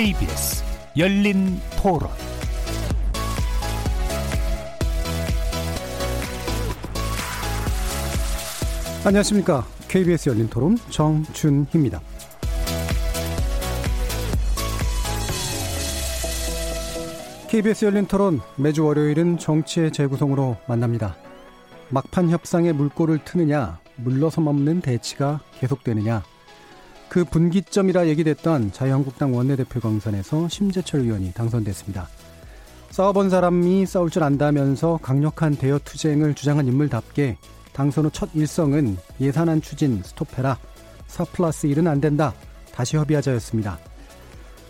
KBS 열린 토론 안녕하십니까. KBS 열린 토론 정준희입니다. KBS 열린 토론 매주 월요일은 정치의 재구성으로 만납니다. 막판 협상에 물꼬를 트느냐, 물러섬 없는 대치가 계속되느냐, 그 분기점이라 얘기됐던 자유한국당 원내대표 경선에서 심재철 의원이 당선됐습니다. 싸워본 사람이 싸울 줄 안다면서 강력한 대여 투쟁을 주장한 인물답게 당선 후 첫 일성은 예산안 추진 스톱해라. 4 플러스 1은 안 된다. 다시 협의하자였습니다.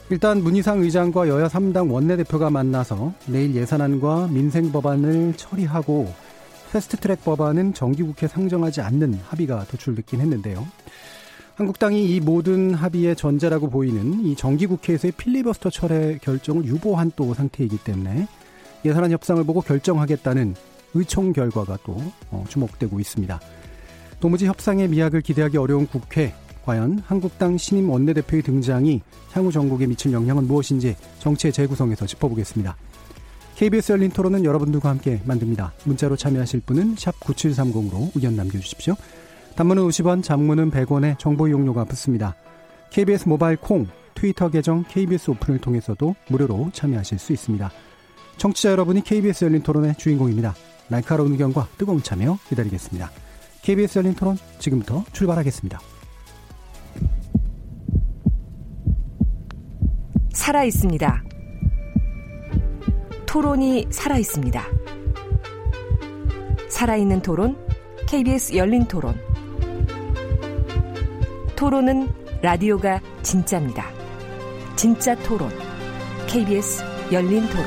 일단 문희상 의장과 여야 3당 원내대표가 만나서 내일 예산안과 민생 법안을 처리하고 패스트트랙 법안은 정기국회 상정하지 않는 합의가 도출됐긴 했는데요. 한국당이 이 모든 합의의 전제라고 보이는 이 정기국회에서의 필리버스터 철회 결정을 유보한 또 상태이기 때문에 예산안 협상을 보고 결정하겠다는 의총 결과가 또 어, 주목되고 있습니다. 도무지 협상의 미학을 기대하기 어려운 국회 과연 한국당 신임 원내대표의 등장이 향후 전국에 미칠 영향은 무엇인지 정치의 재구성에서 짚어보겠습니다. KBS 열린 토론은 여러분들과 함께 만듭니다. 문자로 참여하실 분은 9730으로 의견 남겨주십시오. 단문은 50원, 장문은 100원에 정보 이용료가 붙습니다. KBS 모바일 콩, 트위터 계정 KBS 오픈을 통해서도 무료로 참여하실 수 있습니다. 청취자 여러분이 KBS 열린 토론의 주인공입니다. 날카로운 의견과 뜨거운 참여 기다리겠습니다. KBS 열린 토론 지금부터 출발하겠습니다. 살아 있습니다. 토론이 살아 있습니다. 살아있는 토론, KBS 열린 토론. 토론은 라디오가 진짜입니다. 진짜 토론, KBS 열린 토론.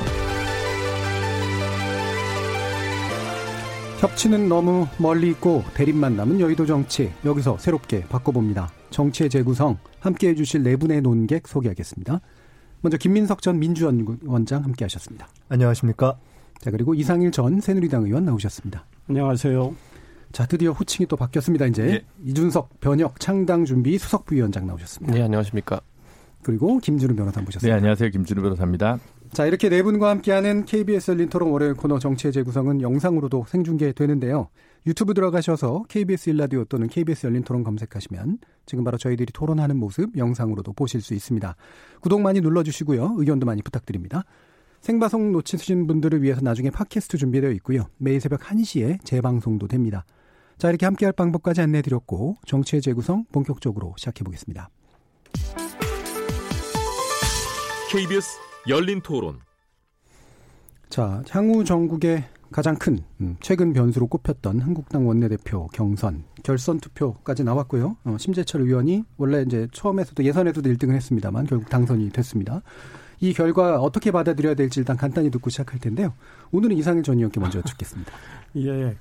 협치는 너무 멀리 있고 대립만 남은 여의도 정치 여기서 새롭게 바꿔봅니다. 정치의 재구성 함께 해주실 네 분의 논객 소개하겠습니다. 먼저 김민석 전 민주원장 함께 하셨습니다. 안녕하십니까. 자, 그리고 이상일 전 새누리당 의원 나오셨습니다. 안녕하세요. 자, 드디어 호칭이 또 바뀌었습니다. 이제 예. 이준석 변혁 창당 준비 수석 부위원장 나오셨습니다. 네, 안녕하십니까. 그리고 김준우 변호사 모셨습니다. 네, 안녕하세요. 김준우 변호사입니다. 자, 이렇게 네 분과 함께하는 KBS 열린 토론 월요일 코너 정치의 재구성은 영상으로도 생중계되는데요. 유튜브 들어가셔서 KBS 일라디오 또는 KBS 열린 토론 검색하시면 지금 바로 저희들이 토론하는 모습 영상으로도 보실 수 있습니다. 구독 많이 눌러주시고요. 의견도 많이 부탁드립니다. 생방송 놓치신 분들을 위해서 나중에 팟캐스트 준비되어 있고요. 매일 새벽 1시에 재방송도 됩니다. 자, 이렇게 함께 할 방법까지 안내해 드렸고 정치의 재구성 본격적으로 시작해 보겠습니다. KBS 열린 토론 자, 향후 전국의 가장 큰 음, 최근 변수로 꼽혔던 한국당 원내대표 경선 결선 투표까지 나왔고요. 어, 심재철 의원이 원래 이제 처음에서도 예선에서도 1등을 했습니다만 결국 당선이 됐습니다. 이 결과 어떻게 받아들여야 될지 일단 간단히 듣고 시작할 텐데요. 오늘은 이상일 전 의원께 먼저 여쭙겠습니다. 예.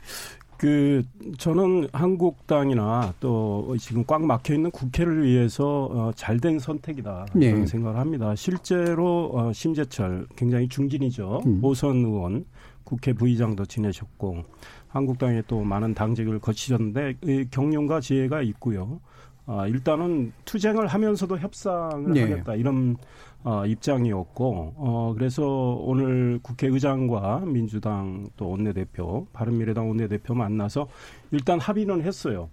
그 저는 한국당이나 또 지금 꽉 막혀 있는 국회를 위해서 어, 잘된 선택이다 네. 그런 생각을 합니다. 실제로 어, 심재철 굉장히 중진이죠. 음. 오선 의원 국회 부의장도 지내셨고 한국당에 또 많은 당직을 거치셨는데 이 경륜과 지혜가 있고요. 아, 일단은 투쟁을 하면서도 협상을 네. 하겠다 이런 어, 입장이었고 어, 그래서 오늘 국회의장과 민주당 또 원내대표 바른미래당 원내대표 만나서 일단 합의는 했어요.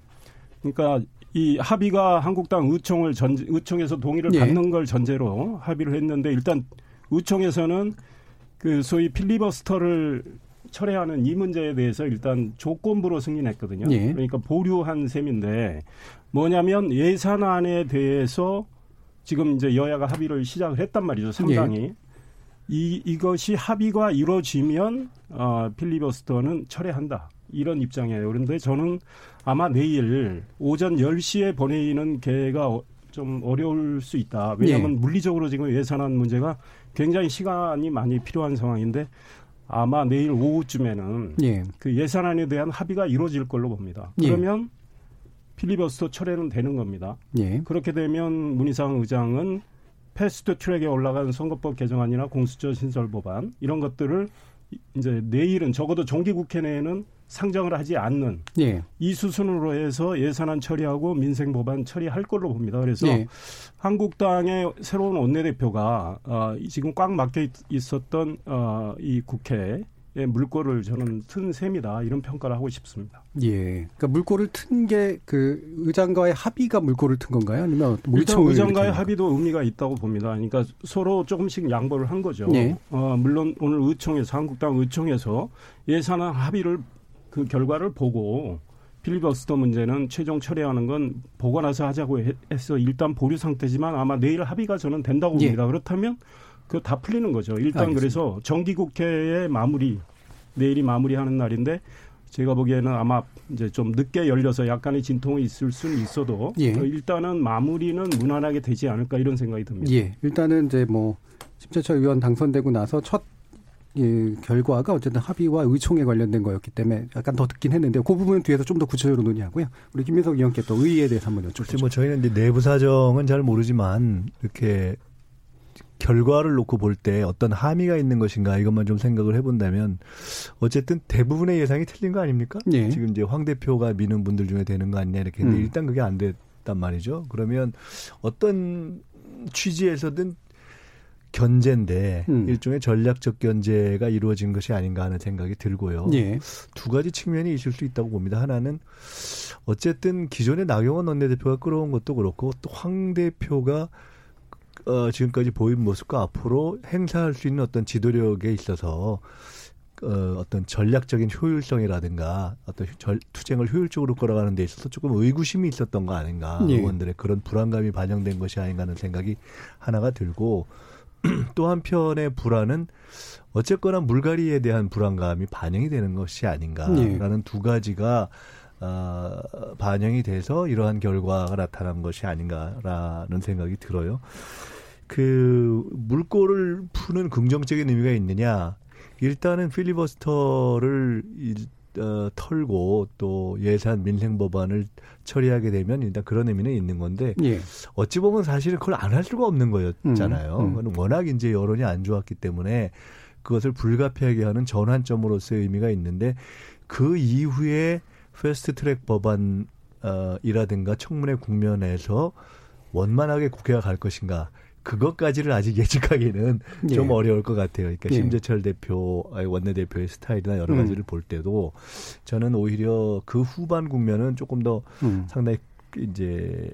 그러니까 이 합의가 한국당 의총을 전 의총에서 동의를 네. 받는 걸 전제로 합의를 했는데 일단 의총에서는 그 소위 필리버스터를 철회하는 이 문제에 대해서 일단 조건부로 승인했거든요. 예. 그러니까 보류한 셈인데 뭐냐면 예산안에 대해서 지금 이제 여야가 합의를 시작을 했단 말이죠. 상당히. 예. 이, 이것이 합의가 이루어지면, 어, 필리버스터는 철회한다. 이런 입장이에요. 그런데 저는 아마 내일 오전 10시에 본회의는 개가 좀 어려울 수 있다. 왜냐하면 예. 물리적으로 지금 예산안 문제가 굉장히 시간이 많이 필요한 상황인데 아마 내일 오후쯤에는 예. 그 예산안에 대한 합의가 이루어질 걸로 봅니다. 예. 그러면 예. 필리버스터 철회는 되는 겁니다. 예. 그렇게 되면 문희상 의장은 패스트 트랙에 올라간 선거법 개정안이나 공수처 신설 법안 이런 것들을 이제 내일은 적어도 정기국회 내에는 상정을 하지 않는 예. 이 수순으로 해서 예산안 처리하고 민생 법안 처리할 걸로 봅니다. 그래서 예. 한국당의 새로운 원내대표가 어, 지금 꽉 막혀 있었던 어, 이 국회 의 물꼬를 저는 튼 셈이다 이런 평가를 하고 싶습니다. 예, 그러니까 물꼬를 튼 게 그 의장과의 합의가 물꼬를 튼 건가요? 아니면 일단 의장과의 합의도 의미가 있다고 봅니다. 그러니까 서로 조금씩 양보를 한 거죠. 예. 어, 물론 오늘 의총에서 한국당 의총에서 예산안 합의를 그 결과를 보고 필리버스터 문제는 최종 처리하는 건 보고 나서 하자고 해서 일단 보류 상태지만 아마 내일 합의가 저는 된다고 예. 봅니다. 그렇다면 그 다 풀리는 거죠. 일단 알겠습니다. 그래서 정기국회의 마무리 내일이 마무리하는 날인데 제가 보기에는 아마 이제 좀 늦게 열려서 약간의 진통이 있을 수는 있어도 예. 일단은 마무리는 무난하게 되지 않을까 이런 생각이 듭니다. 예. 일단은 이제 뭐 심재철 의원 당선되고 나서 첫 예, 결과가 어쨌든 합의와 의총에 관련된 거였기 때문에 약간 더 듣긴 했는데 그 부분 뒤에서 좀 더 구체적으로 논의하고요. 우리 김민석 의원께 또 의의에 대해서 한번 여쭤보죠. 뭐 저희는 이제 내부 사정은 잘 모르지만 이렇게 결과를 놓고 볼 때 어떤 함의가 있는 것인가 이것만 좀 생각을 해본다면 어쨌든 대부분의 예상이 틀린 거 아닙니까? 예. 지금 이제 황 대표가 미는 분들 중에 되는 거 아니냐 이렇게 했는데 음. 일단 그게 안 됐단 말이죠. 그러면 어떤 취지에서든 견제인데 음. 일종의 전략적 견제가 이루어진 것이 아닌가 하는 생각이 들고요. 예. 두 가지 측면이 있을 수 있다고 봅니다. 하나는 어쨌든 기존의 나경원 원내대표가 끌어온 것도 그렇고 또 황 대표가 어, 지금까지 보인 모습과 앞으로 행사할 수 있는 어떤 지도력에 있어서 어, 어떤 전략적인 효율성이라든가 어떤 절, 투쟁을 효율적으로 끌어가는 데 있어서 조금 의구심이 있었던 거 아닌가 예. 의원들의 그런 불안감이 반영된 것이 아닌가 하는 생각이 하나가 들고 또 한편의 불안은 어쨌거나 물갈이에 대한 불안감이 반영이 되는 것이 아닌가라는 네. 두 가지가 어, 반영이 돼서 이러한 결과가 나타난 것이 아닌가라는 생각이 들어요. 그 물꼬를 푸는 긍정적인 의미가 있느냐? 일단은 필리버스터를 어, 털고 또 예산 민생 법안을 처리하게 되면 일단 그런 의미는 있는 건데 예. 어찌 보면 사실은 그걸 안 할 수가 없는 거였잖아요. 음, 음. 워낙 이제 여론이 안 좋았기 때문에 그것을 불가피하게 하는 전환점으로서의 의미가 있는데 그 이후에 패스트 트랙 법안 어, 이라든가 청문회 국면에서 원만하게 국회가 갈 것인가 그것까지를 아직 예측하기는 예. 좀 어려울 것 같아요. 그러니까 예. 심재철 대표, 원내대표의 스타일이나 여러 음. 가지를 음. 볼 때도 저는 오히려 그 후반 국면은 조금 더 음. 상당히 이제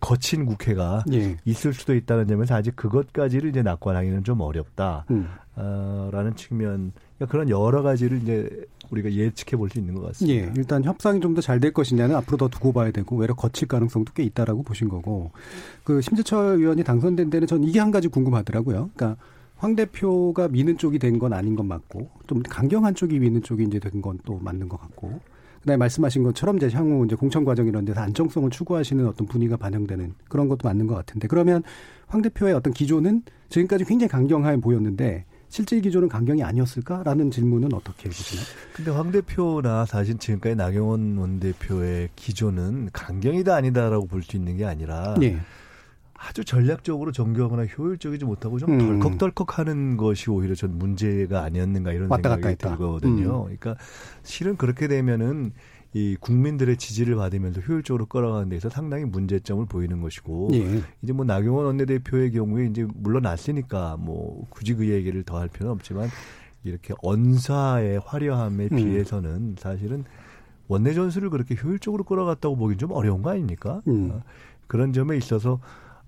거친 국회가 예. 있을 수도 있다는 점에서 아직 그것까지를 이제 낙관하기는 좀 어렵다. 음. 어, 라는 측면, 그러니까 그런 여러 가지를 이제 우리가 예측해 볼 수 있는 것 같습니다. 예, 일단 협상이 좀 더 잘 될 것이냐는 앞으로 더 두고 봐야 되고 외려 거칠 가능성도 꽤 있다라고 보신 거고 그 심재철 의원이 당선된 데는 전 이게 한 가지 궁금하더라고요. 그러니까 황 대표가 미는 쪽이 된 건 아닌 건 맞고 좀 강경한 쪽이 미는 쪽이 이제 된 건 또 맞는 것 같고 그다음에 말씀하신 것처럼 이제 향후 이제 공천 과정 이런 데서 안정성을 추구하시는 어떤 분위기가 반영되는 그런 것도 맞는 것 같은데 그러면 황 대표의 어떤 기조는 지금까지 굉장히 강경하게 보였는데 실질 기조는 강경이 아니었을까라는 질문은 어떻게 보시나요? 근데 황 대표나 사실 지금까지 나경원 원대표의 기조는 강경이다 아니다라고 볼 수 있는 게 아니라 네. 아주 전략적으로 정교하거나 효율적이지 못하고 좀 음. 덜컥덜컥 하는 것이 오히려 전 문제가 아니었는가 이런 생각이 들거든요. 음. 그러니까 실은 그렇게 되면은 이 국민들의 지지를 받으면서 효율적으로 끌어가는 데서 상당히 문제점을 보이는 것이고 예. 이제 뭐 나경원 원내대표의 경우에 이제 물러났으니까 뭐 굳이 그 얘기를 더 할 필요는 없지만 이렇게 언사의 화려함에 음. 비해서는 사실은 원내 전술을 그렇게 효율적으로 끌어갔다고 보긴 좀 어려운 거 아닙니까? 음. 어, 그런 점에 있어서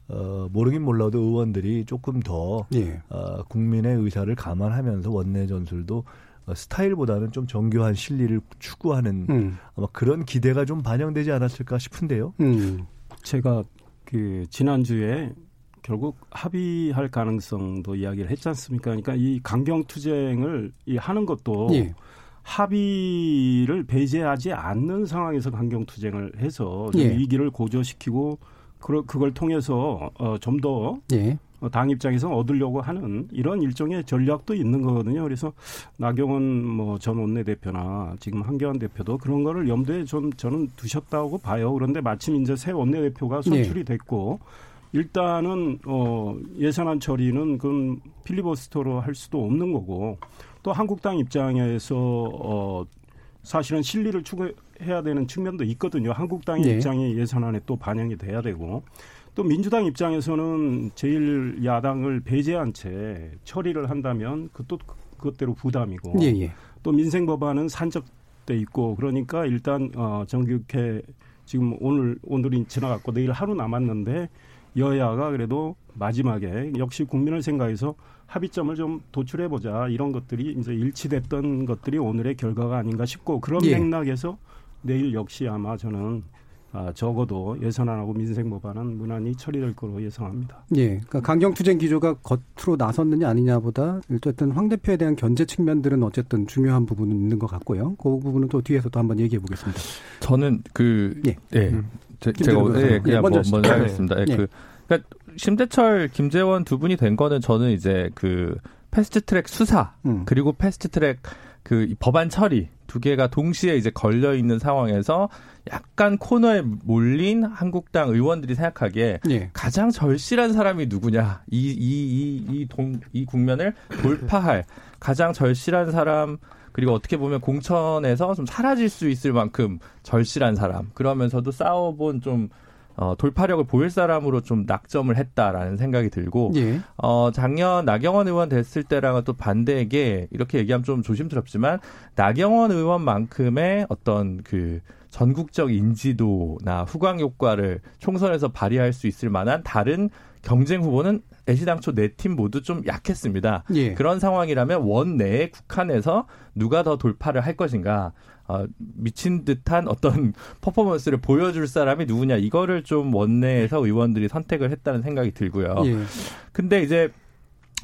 어, 모르긴 몰라도 의원들이 조금 더 예. 어, 국민의 의사를 감안하면서 원내 전술도 어, 스타일보다는 좀 정교한 실리를 추구하는 음. 아마 그런 기대가 좀 반영되지 않았을까 싶은데요. 음. 제가 그 지난주에 결국 합의할 가능성도 이야기를 했지 않습니까? 그러니까 이 강경 투쟁을 이 하는 것도 예. 합의를 배제하지 않는 상황에서 강경 투쟁을 해서 예. 위기를 고조시키고 그걸 통해서 어, 좀더 예. 어, 당 입장에서 얻으려고 하는 이런 일종의 전략도 있는 거거든요. 그래서 나경원 뭐 전 원내대표나 지금 한교안 대표도 그런 거를 염두에 좀 저는 두셨다고 봐요. 그런데 마침 이제 새 원내대표가 선출이 네. 됐고 일단은 어 예산안 처리는 그 필리버스터로 할 수도 없는 거고 또 한국당 입장에서 어 사실은 실리를 추구해야 되는 측면도 있거든요. 한국당의 네. 입장이 예산안에 또 반영이 돼야 되고 또 민주당 입장에서는 제일 야당을 배제한 채 처리를 한다면 그것도 그것대로 부담이고 예, 예. 또 민생 법안은 산적돼 있고 그러니까 일단 어 정기국회 지금 오늘 오늘이 지나갔고 내일 하루 남았는데 여야가 그래도 마지막에 역시 국민을 생각해서 합의점을 좀 도출해 보자 이런 것들이 이제 일치됐던 것들이 오늘의 결과가 아닌가 싶고 그런 예. 맥락에서 내일 역시 아마 저는 아, 적어도 예산안하고 민생법안은 무난히 처리될 거로 예상합니다. 예, 그러니까 강경투쟁 기조가 겉으로 나섰느냐 아니냐보다 어쨌든 황 대표에 대한 견제 측면들은 어쨌든 중요한 부분은 있는 것 같고요. 그 부분은 또 뒤에서 또 한번 얘기해 보겠습니다. 저는 그 예, 예. 음. 제, 가 예, 그냥 예, 먼저, 뭐, 먼저 하겠습니다. 예, 예. 그 그러니까 심재철, 김재원 두 분이 된 거는 저는 이제 그 패스트트랙 수사 음. 그리고 패스트트랙 그 법안 처리 두 개가 동시에 이제 걸려 있는 상황에서 약간 코너에 몰린 한국당 의원들이 생각하기에 예. 가장 절실한 사람이 누구냐 이 이 이이동이 국면을 돌파할 가장 절실한 사람 그리고 어떻게 보면 공천에서 좀 사라질 수 있을 만큼 절실한 사람 그러면서도 싸워본 좀 어, 돌파력을 보일 사람으로 좀 낙점을 했다라는 생각이 들고 예. 어, 작년 나경원 의원 됐을 때랑은 또 반대에게 이렇게 얘기하면 좀 조심스럽지만 나경원 의원만큼의 어떤 그 전국적 인지도나 후광 효과를 총선에서 발휘할 수 있을 만한 다른 경쟁 후보는 애시당초 네 팀 모두 좀 약했습니다. 예. 그런 상황이라면 원 내에 국한에서 누가 더 돌파를 할 것인가 어, 미친 듯한 어떤 퍼포먼스를 보여줄 사람이 누구냐 이거를 좀 원내에서 의원들이 선택을 했다는 생각이 들고요. 예. 근데 이제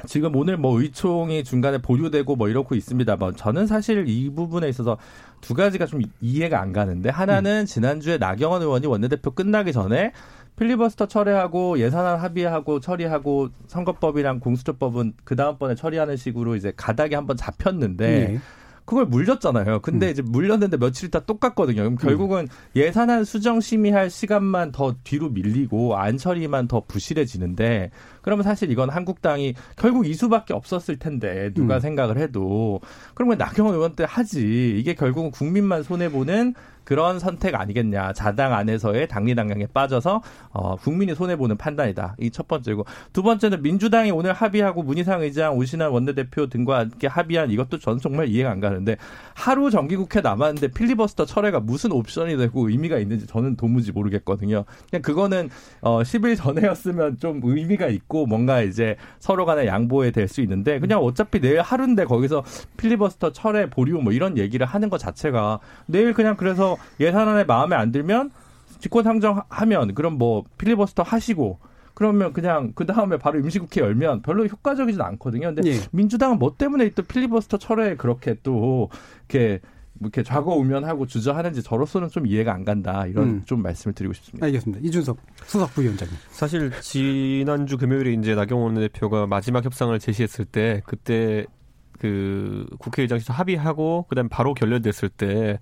지금 오늘 뭐 의총이 중간에 보류되고 뭐 이렇고 있습니다. 뭐 저는 사실 이 부분에 있어서 두 가지가 좀 이해가 안 가는데 하나는 음. 지난주에 나경원 의원이 원내대표 끝나기 전에 필리버스터 철회하고 예산안 합의하고 처리하고 선거법이랑 공수처법은 그 다음번에 처리하는 식으로 이제 가닥이 한번 잡혔는데 네. 그걸 물렸잖아요. 근데 음. 이제 물렸는데 며칠 있다 똑같거든요. 그럼 결국은 음. 예산안 수정 심의할 시간만 더 뒤로 밀리고 안 처리만 더 부실해지는데 그러면 사실 이건 한국당이 결국 이 수밖에 없었을 텐데 누가 음. 생각을 해도 그러면 나경원 의원 때 하지 이게 결국은 국민만 손해 보는 그런 선택 아니겠냐. 자당 안에서의 당리 당량에 빠져서 어, 국민이 손해 보는 판단이다. 이 첫 번째고 두 번째는 민주당이 오늘 합의하고 문희상 의장, 오신환 원내대표 등과 함께 합의한 이것도 저는 정말 이해가 안 가는데 하루 정기국회 남았는데 필리버스터 철회가 무슨 옵션이 되고 의미가 있는지 저는 도무지 모르겠거든요. 그냥 그거는 어 10일 전에였으면 좀 의미가 있고 뭔가 이제 서로 간에 양보에 될 수 있는데 그냥 어차피 내일 하루인데 거기서 필리버스터 철회 보류 뭐 이런 얘기를 하는 것 자체가 내일 그냥 그래서 예산안에 마음에 안 들면 직권 상정하면 그럼 뭐 필리버스터 하시고 그러면 그냥 그 다음에 바로 임시국회 열면 별로 효과적이진 않거든요. 근데 예. 민주당은 뭐 때문에 또 필리버스터 철회에 그렇게 또 이렇게 뭐 이렇게 좌거우면하고 주저하는지 저로서는 좀 이해가 안 간다 이런 음. 좀 말씀을 드리고 싶습니다. 알겠습니다. 이준석 수석 부위원장님. 사실 지난주 금요일에 이제 나경원 대표가 마지막 협상을 제시했을 때 그때 그 국회의장실에서 합의하고 그다음 에 바로 결렬됐을 때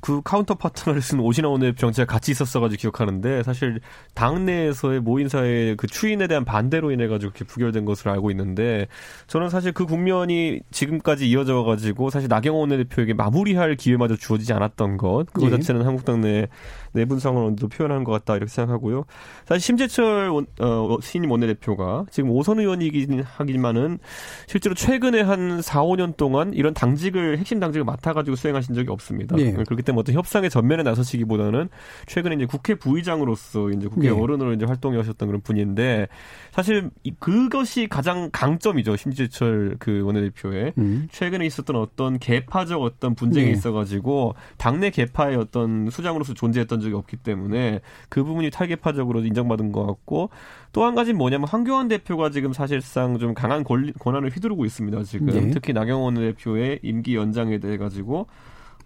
그 counter partner로 선 오신환 원내대표가 같이 있었어가지고 기억하는데 사실 당내에서의 모인사의 그 추인에 대한 반대로 인해 가지고 이렇게 부결된 것으로 알고 있는데 저는 사실 그 국면이 지금까지 이어져 가지고 사실 나경원 원내대표에게 마무리할 기회마저 주어지지 않았던 것 그거 예. 자체는 한국당 내 내분 상황도 표현한 것 같다 이렇게 생각하고요. 사실 심재철 원, 어, 신임 원내대표가 지금 오선 의원이긴 하지만은 실제로 최근에 한 4, 5년 동안 이런 당직을 핵심 당직을 맡아가지고 수행하신 적이 없습니다. 네. 그렇기 때문에 어떤 협상의 전면에 나서시기보다는 최근에 이제 국회 부의장으로서 이제 국회 네. 어른으로 이제 활동해 오셨던 그런 분인데 사실 그것이 가장 강점이죠 심재철 그 원내대표의 음. 최근에 있었던 어떤 개파적 어떤 분쟁이 네. 있어가지고 당내 개파의 어떤 수장으로서 존재했던 적이 없기 때문에 그 부분이 탈계파적으로 인정받은 것 같고 또 한 가지는 뭐냐면 황교안 대표가 지금 사실상 좀 강한 권리, 권한을 휘두르고 있습니다. 지금 네. 특히 나경원 대표의 임기 연장에 대해 가지고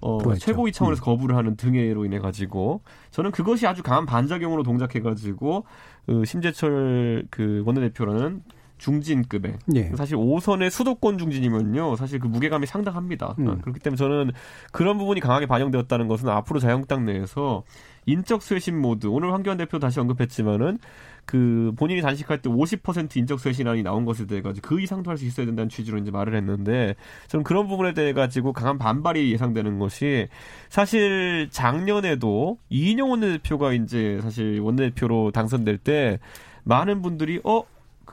어, 최고위 차원에서 음. 거부를 하는 등해로 인해 가지고 저는 그것이 아주 강한 반작용으로 동작해 가지고 그 심재철 그 원내대표라는 중진급의 예. 사실 5선의 수도권 중진이면요 사실 그 무게감이 상당합니다. 음. 그렇기 때문에 저는 그런 부분이 강하게 반영되었다는 것은 앞으로 자유한국당 내에서 인적 쇄신 모드 오늘 황교안 대표 다시 언급했지만은 그 본인이 단식할 때 50% 인적 쇄신안이 나온 것에 대해 가지고 그 이상도 할 수 있어야 된다는 취지로 이제 말을 했는데 저는 그런 부분에 대해 가지고 강한 반발이 예상되는 것이 사실 작년에도 이인영 원내대표가 이제 사실 원내대표로 당선될 때 많은 분들이 어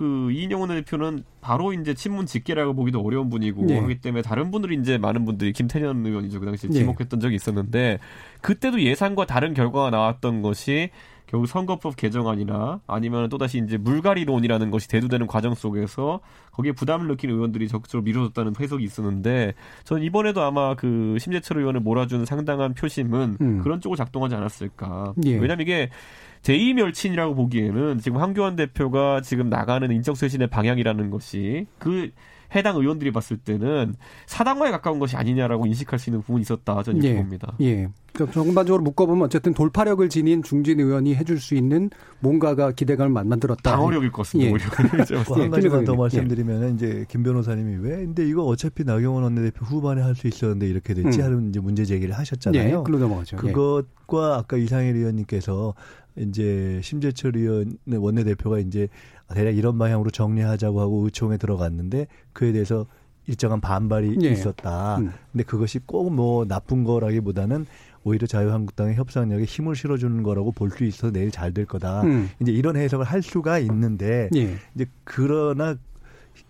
그 이인영 원내대표는 바로 이제 친문 직계라고 보기도 어려운 분이고 네. 그렇기 때문에 다른 분들이 이제 많은 분들이 김태년 의원이죠 그 당시 에 네. 지목했던 적이 있었는데 그때도 예상과 다른 결과가 나왔던 것이 결국 선거법 개정안이나 아니면 또다시 이제 물갈이론이라는 것이 대두되는 과정 속에서 거기에 부담을 느끼는 의원들이 적극적으로 밀어줬다는 해석이 있었는데 저는 이번에도 아마 그 심재철 의원을 몰아주는 상당한 표심은 음. 그런 쪽으로 작동하지 않았을까. 예. 왜냐하면 이게 제2 멸친이라고 보기에는 지금 황교안 대표가 지금 나가는 인적 쇄신의 방향이라는 것이 그 해당 의원들이 봤을 때는 사당과에 가까운 것이 아니냐라고 인식할 수 있는 부분이 있었다 저는 이렇게 예, 봅니다. 예. 그러니까 전반적으로 묶어보면 어쨌든 돌파력을 지닌 중진 의원이 해줄 수 있는 뭔가가 기대감을 만들었다. 방어력일 것 같습니다. 예. 뭐한 가지만 더 말씀드리면 예. 이제 김 변호사님이 왜 근데 이거 어차피 나경원 원내대표 후반에 할 수 있었는데 이렇게 됐지 음. 하는 이제 문제 제기를 하셨잖아요. 예, 넘어가죠. 예. 그것 과 아까 이상일 의원님께서 이제 심재철 의원 원내대표가 이제 대략 이런 방향으로 정리하자고 하고 의총에 들어갔는데 그에 대해서 일정한 반발이 예. 있었다. 음. 근데 그것이 꼭 뭐 나쁜 거라기보다는 오히려 자유한국당의 협상력에 힘을 실어주는 거라고 볼 수 있어서 내일 잘 될 거다. 음. 이제 이런 해석을 할 수가 있는데 예. 이제 그러나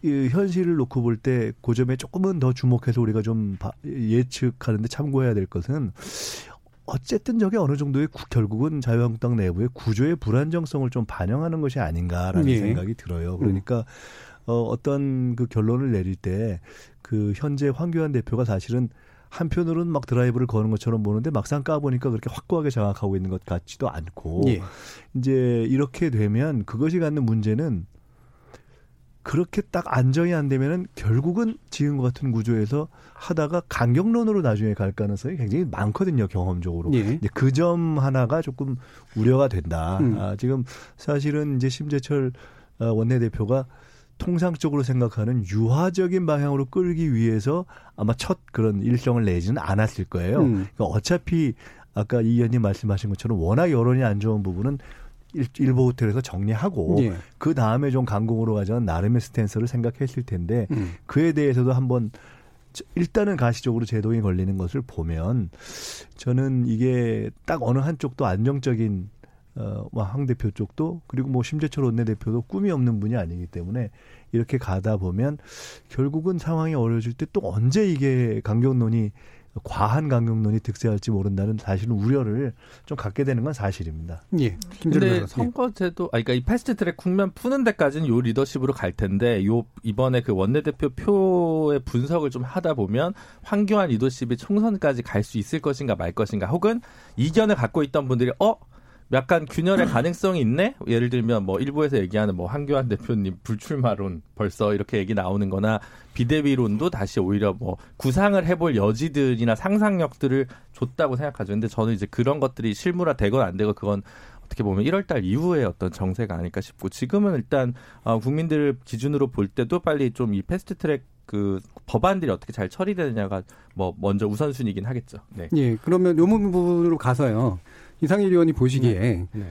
이 현실을 놓고 볼 때 그 점에 조금은 더 주목해서 우리가 좀 예측하는데 참고해야 될 것은 어쨌든 저게 어느 정도의 구, 결국은 자유한국당 내부의 구조의 불안정성을 좀 반영하는 것이 아닌가라는 예. 생각이 들어요. 그러니까 음. 어, 어떤 그 결론을 내릴 때 그 현재 황교안 대표가 사실은 한편으로는 막 드라이브를 거는 것처럼 보는데 막상 까보니까 그렇게 확고하게 장악하고 있는 것 같지도 않고 예. 이제 이렇게 되면 그것이 갖는 문제는 그렇게 딱 안정이 안 되면은 결국은 지금과 같은 구조에서 하다가 강경론으로 나중에 갈 가능성이 굉장히 많거든요 경험적으로. 예. 이제 그 점 하나가 조금 우려가 된다. 음. 아, 지금 사실은 이제 심재철 어, 원내대표가 통상적으로 생각하는 유화적인 방향으로 끌기 위해서 아마 첫 그런 일정을 내지는 않았을 거예요. 음. 그러니까 어차피 아까 이 의원님 말씀하신 것처럼 워낙 여론이 안 좋은 부분은 일, 부 호텔에서 정리하고 예. 그 다음에 좀 강공으로 가자는 나름의 스탠스를 생각했을 텐데 음. 그에 대해서도 한번 일단은 가시적으로 제동이 걸리는 것을 보면 저는 이게 딱 어느 한쪽도 안정적인 어, 뭐황 대표 쪽도 그리고 뭐 심재철 원내대표도 꿈이 없는 분이 아니기 때문에 이렇게 가다 보면 결국은 상황이 어려워질 때 또 언제 이게 강경론이 과한 강경론이 득세할지 모른다는 사실은 우려를 좀 갖게 되는 건 사실입니다. 예. 근데 선거제도, 아, 그러니까 이 패스트트랙 국면 푸는 데까지는 요 리더십으로 갈 텐데 요 이번에 그 원내대표 표의 분석을 좀 하다 보면 황교안 리더십이 총선까지 갈 수 있을 것인가 말 것인가 혹은 이견을 갖고 있던 분들이 어 약간 균열의 가능성이 있네? 예를 들면 뭐 일부에서 얘기하는 뭐 한교안 대표님 불출마론 벌써 이렇게 얘기 나오는 거나 비대위론도 다시 오히려 뭐 구상을 해볼 여지들이나 상상력들을 줬다고 생각하죠. 근데 저는 이제 그런 것들이 실무화 되건 안 되건 그건 어떻게 보면 1월 달 이후에 어떤 정세가 아닐까 싶고 지금은 일단 어, 국민들 기준으로 볼 때도 빨리 좀 이 패스트 트랙 그 법안들이 어떻게 잘 처리되느냐가 뭐 먼저 우선순위긴 하겠죠. 네. 예. 그러면 요 부분으로 가서요. 이상일 의원이 보시기에 네. 네.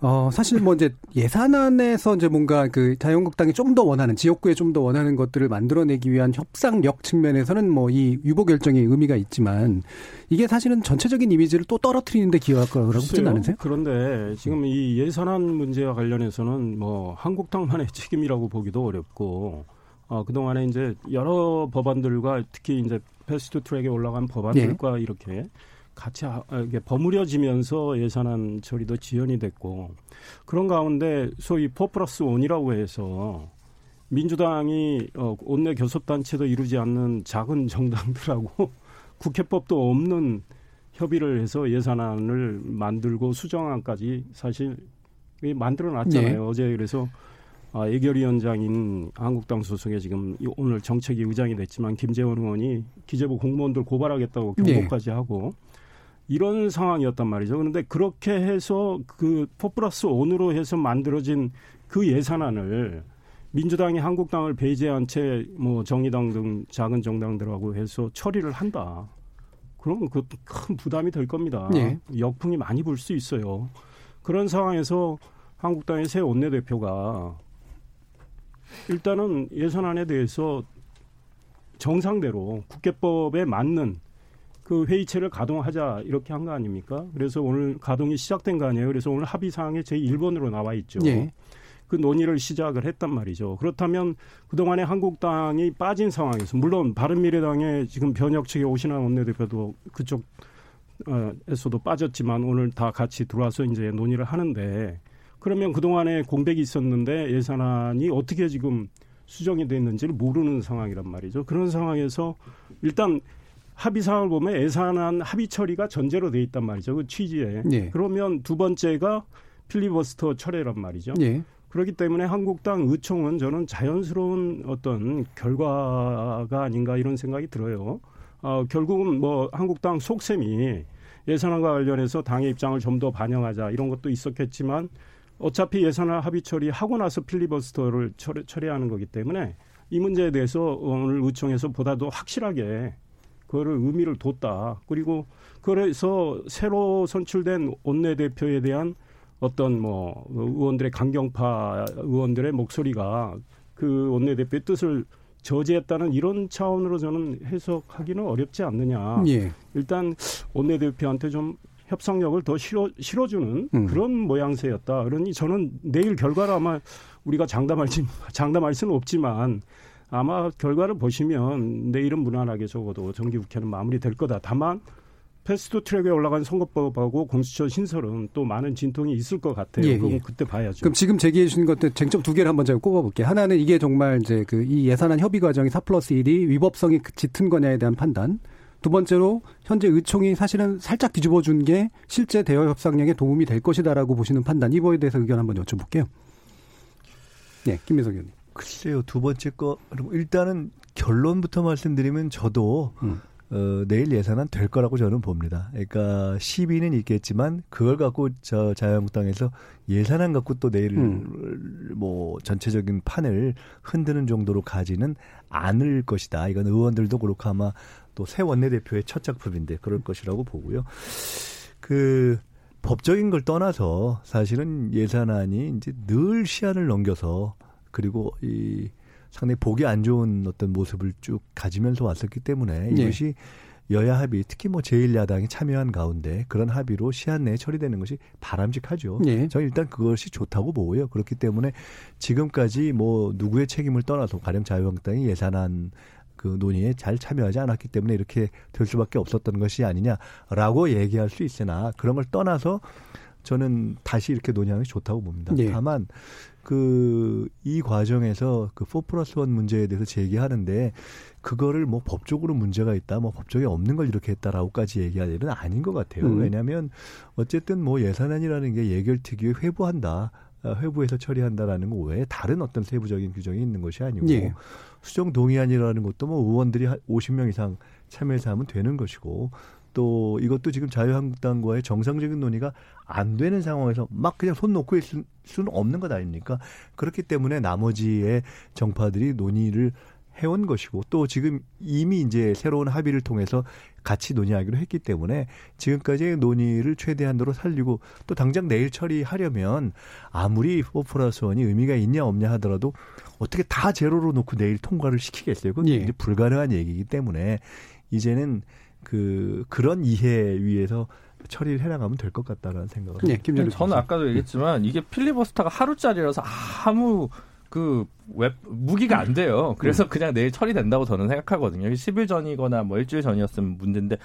어, 사실 뭐 이제 예산안에서 이제 뭔가 그 자유한국당이 좀 더 원하는 지역구에 좀 더 원하는 것들을 만들어내기 위한 협상력 측면에서는 뭐 이 유보 결정의 의미가 있지만 이게 사실은 전체적인 이미지를 또 떨어뜨리는데 기여할 거라고 보진 않으세요? 그런데 지금 이 예산안 문제와 관련해서는 뭐 한국당만의 책임이라고 보기도 어렵고 어, 그동안에 이제 여러 법안들과 특히 이제 패스트 트랙에 올라간 법안들과 예. 이렇게 같이 이게 버무려지면서 예산안 처리도 지연이 됐고 그런 가운데 소위 four plus one이라고 해서 민주당이 어, 원내 교섭단체도 이루지 않는 작은 정당들하고 국회법도 없는 협의를 해서 예산안을 만들고 수정안까지 사실 만들어 놨잖아요. 네. 어제 그래서 아, 예결위원장인 한국당 소속의 지금 오늘 정책위 의장이 됐지만 김재원 의원이 기재부 공무원들 고발하겠다고 경고까지 네. 하고 이런 상황이었단 말이죠. 그런데 그렇게 해서 그 포플러스 온으로 해서 만들어진 그 예산안을 민주당이 한국당을 배제한 채 뭐 정의당 등 작은 정당들하고 해서 처리를 한다. 그러면 그큰 부담이 될 겁니다. 네. 역풍이 많이 불 수 있어요. 그런 상황에서 한국당의 새 원내대표가 일단은 예산안에 대해서 정상대로 국회법에 맞는 그 회의체를 가동하자 이렇게 한 거 아닙니까? 그래서 오늘 가동이 시작된 거 아니에요. 그래서 오늘 합의 사항에 제 1번으로 나와 있죠. 예. 그 논의를 시작을 했단 말이죠. 그렇다면 그동안에 한국당이 빠진 상황에서 물론 바른미래당의 지금 변혁 측에 오신한 원내대표도 그쪽 에서도 빠졌지만 오늘 다 같이 들어와서 이제 논의를 하는데 그러면 그동안에 공백이 있었는데 예산안이 어떻게 지금 수정이 됐는지를 모르는 상황이란 말이죠. 그런 상황에서 일단 합의 사항을 보면 예산안 합의 처리가 전제로 돼 있단 말이죠. 그 취지에. 예. 그러면 두 번째가 필리버스터 철회란 말이죠. 예. 그렇기 때문에 한국당 의총은 저는 자연스러운 어떤 결과가 아닌가 이런 생각이 들어요. 어, 결국은 뭐 한국당 속셈이 예산안과 관련해서 당의 입장을 좀 더 반영하자 이런 것도 있었겠지만 어차피 예산안 합의 처리하고 나서 필리버스터를 처리, 처리하는 거기 때문에 이 문제에 대해서 오늘 의총에서 보다 더 확실하게 그거를 의미를 뒀다. 그리고 그래서 새로 선출된 원내대표에 대한 어떤 뭐 의원들의 강경파 의원들의 목소리가 그 원내대표의 뜻을 저지했다는 이런 차원으로 저는 해석하기는 어렵지 않느냐. 예. 일단 원내대표한테 좀 협상력을 더 실어, 실어주는 음. 그런 모양새였다. 그러니 저는 내일 결과를 아마 우리가 장담할, 장담할 수는 없지만 아마 결과를 보시면 내일은 무난하게 적어도 정기 국회는 마무리될 거다. 다만 패스트 트랙에 올라간 선거법하고 공수처 신설은 또 많은 진통이 있을 것 같아요. 예, 그건 예. 그때 봐야죠. 그럼 지금 제기해 주신 것들 쟁점 두 개를 한번 제가 꼽아볼게요. 하나는 이게 정말 이제 그 이 예산안 협의 과정이 4 플러스 1이 위법성이 짙은 거냐에 대한 판단. 두 번째로 현재 의총이 사실은 살짝 뒤집어 준 게 실제 대화 협상량에 도움이 될 것이다라고 보시는 판단. 이거에 대해서 의견 한번 여쭤볼게요. 네, 김민석 의원님. 글쎄요, 두 번째 거 일단은 결론부터 말씀드리면 저도 음. 어, 내일 예산안 될 거라고 저는 봅니다. 그러니까 시비는 있겠지만 그걸 갖고 저 자유한국당에서 예산안 갖고 또 내일 음. 뭐 전체적인 판을 흔드는 정도로 가지는 않을 것이다. 이건 의원들도 그렇고 아마 또 새 원내대표의 첫 작품인데 그럴 것이라고 보고요. 그 법적인 걸 떠나서 사실은 예산안이 이제 늘 시한을 넘겨서 그리고 이 상당히 보기 안 좋은 어떤 모습을 쭉 가지면서 왔었기 때문에 네. 이것이 여야 합의 특히 뭐 제1야당이 참여한 가운데 그런 합의로 시한 내에 처리되는 것이 바람직하죠. 네. 저는 일단 그것이 좋다고 보고요. 그렇기 때문에 지금까지 뭐 누구의 책임을 떠나서 가령 자유한국당이 예산안 그 논의에 잘 참여하지 않았기 때문에 이렇게 될 수밖에 없었던 것이 아니냐라고 얘기할 수 있으나 그런 걸 떠나서 저는 다시 이렇게 논의하는 게 좋다고 봅니다. 네. 다만 그 이 과정에서 그4 플러스 1 문제에 대해서 제기하는데 그거를 뭐 법적으로 문제가 있다, 뭐 법적이 없는 걸 이렇게 했다라고까지 얘기할 일은 아닌 것 같아요. 음. 왜냐하면 어쨌든 뭐 예산안이라는 게 예결 특위에 회부한다. 어, 회부해서 처리한다라는 거 외에 다른 어떤 세부적인 규정이 있는 것이 아니고 예. 수정 동의안이라는 것도 뭐 의원들이 50명 이상 참여해서 하면 되는 것이고 또 이것도 지금 자유한국당과의 정상적인 논의가 안 되는 상황에서 막 그냥 손 놓고 있을 수는 없는 것 아닙니까? 그렇기 때문에 나머지의 정파들이 논의를 해온 것이고 또 지금 이미 이제 새로운 합의를 통해서 같이 논의하기로 했기 때문에 지금까지의 논의를 최대한으로 살리고 또 당장 내일 처리하려면 아무리 four plus one이 의미가 있냐 없냐 하더라도 어떻게 다 제로로 놓고 내일 통과를 시키겠어요? 그건 예. 이제 불가능한 얘기이기 때문에 이제는 그 그런 이해 위에서 처리를 해나가면 될 것 같다라는 생각을. 네, 김 저는 아까도 얘기했지만 이게 필리버스터가 하루짜리라서 아무 그 웹, 무기가 안 돼요. 그래서 음. 그냥 내일 처리된다고 저는 생각하거든요. 10일 전이거나 뭐 일주일 전이었으면 문제인데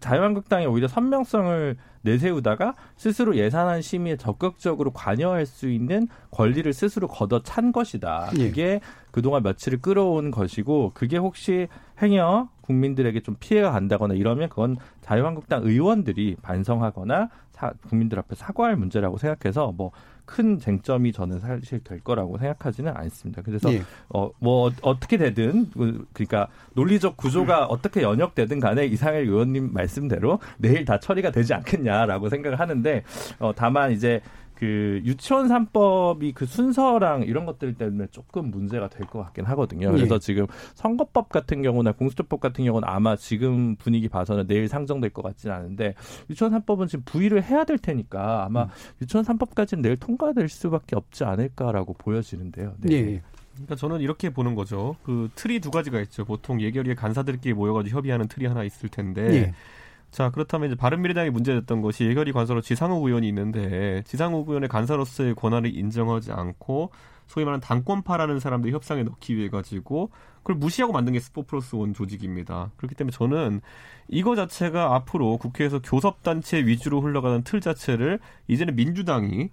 자유한국당이 오히려 선명성을 내세우다가 스스로 예산안 심의에 적극적으로 관여할 수 있는 권리를 스스로 걷어 찬 것이다. 예. 그게 그동안 며칠을 끌어온 것이고 그게 혹시 행여 국민들에게 좀 피해가 간다거나 이러면 그건 자유한국당 의원들이 반성하거나 사, 국민들 앞에 사과할 문제라고 생각해서 뭐 큰 쟁점이 저는 사실 될 거라고 생각하지는 않습니다. 그래서 예. 어뭐 어떻게 되든 그, 그러니까 논리적 구조가 어떻게 연역되든 간에 이상일 의원님 말씀대로 내일 다 처리가 되지 않겠냐라고 생각을 하는데 어 다만 이제 그 유치원 3법이 그 순서랑 이런 것들 때문에 조금 문제가 될 것 같긴 하거든요. 그래서 예. 지금 선거법 같은 경우나 공수처법 같은 경우는 아마 지금 분위기 봐서는 내일 상정될 것 같지는 않은데 유치원 3법은 지금 부의를 해야 될 테니까 아마 음. 유치원 3법까지는 내일 통과될 수밖에 없지 않을까라고 보여지는데요. 네. 예. 그러니까 저는 이렇게 보는 거죠. 그 틀이 두 가지가 있죠. 보통 예결위에 간사들끼리 모여가지고 협의하는 틀이 하나 있을 텐데. 예. 자 그렇다면 이제 바른미래당이 문제됐던 것이 예결위 관사로 지상욱 의원이 있는데 지상욱 의원의 간사로서의 권한을 인정하지 않고 소위 말하는 당권파라는 사람들 협상에 넣기 위해 가지고 그걸 무시하고 만든 게 스포 플러스 원 조직입니다. 그렇기 때문에 저는 이거 자체가 앞으로 국회에서 교섭단체 위주로 흘러가는 틀 자체를 이제는 민주당이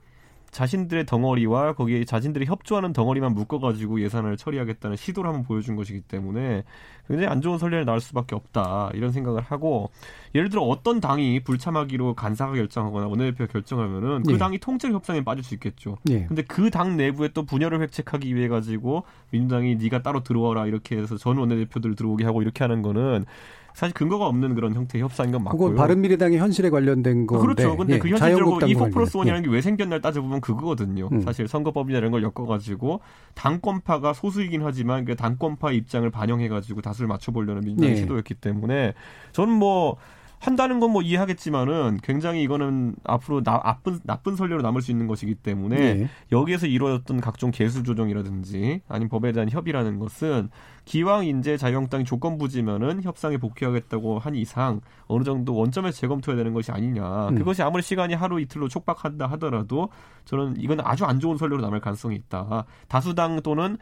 자신들의 덩어리와 거기에 자신들이 협조하는 덩어리만 묶어가지고 예산을 처리하겠다는 시도를 한번 보여준 것이기 때문에 굉장히 안 좋은 선례를 나올 수밖에 없다 이런 생각을 하고 예를 들어 어떤 당이 불참하기로 간사가 결정하거나 원내대표가 결정하면은 그 예. 당이 통째 협상에 빠질 수 있겠죠. 예. 근데 그 당 내부에 또 분열을 획책하기 위해 가지고 민주당이 네가 따로 들어와라 이렇게 해서 전 원내대표들 들어오게 하고 이렇게 하는 거는 사실 근거가 없는 그런 형태의 협상인 건 맞고요. 그건 바른미래당의 현실에 관련된 거 그렇죠. 근데 예, 그 현실적으로 이포 플러스 원이라는 게 왜 생겼나를 따져보면 그거거든요. 음. 사실 선거법이나 이런 걸 엮어가지고 당권파가 소수이긴 하지만 그 당권파 입장을 반영해가지고 다수를 맞춰보려는 민주당의 예. 시도였기 때문에 저는 뭐 한다는 건 뭐 이해하겠지만은 굉장히 이거는 앞으로 나, 나쁜 나쁜 선례로 남을 수 있는 것이기 때문에 네. 여기에서 이루어졌던 각종 개수 조정이라든지 아니면 법에 대한 협의라는 것은 기왕 이제 자유한국당이 조건부지면은 협상에 복귀하겠다고 한 이상 어느 정도 원점에서 재검토해야 되는 것이 아니냐. 음. 그것이 아무리 시간이 하루 이틀로 촉박한다 하더라도 저는 이건 아주 안 좋은 선례로 남을 가능성이 있다. 다수당 또는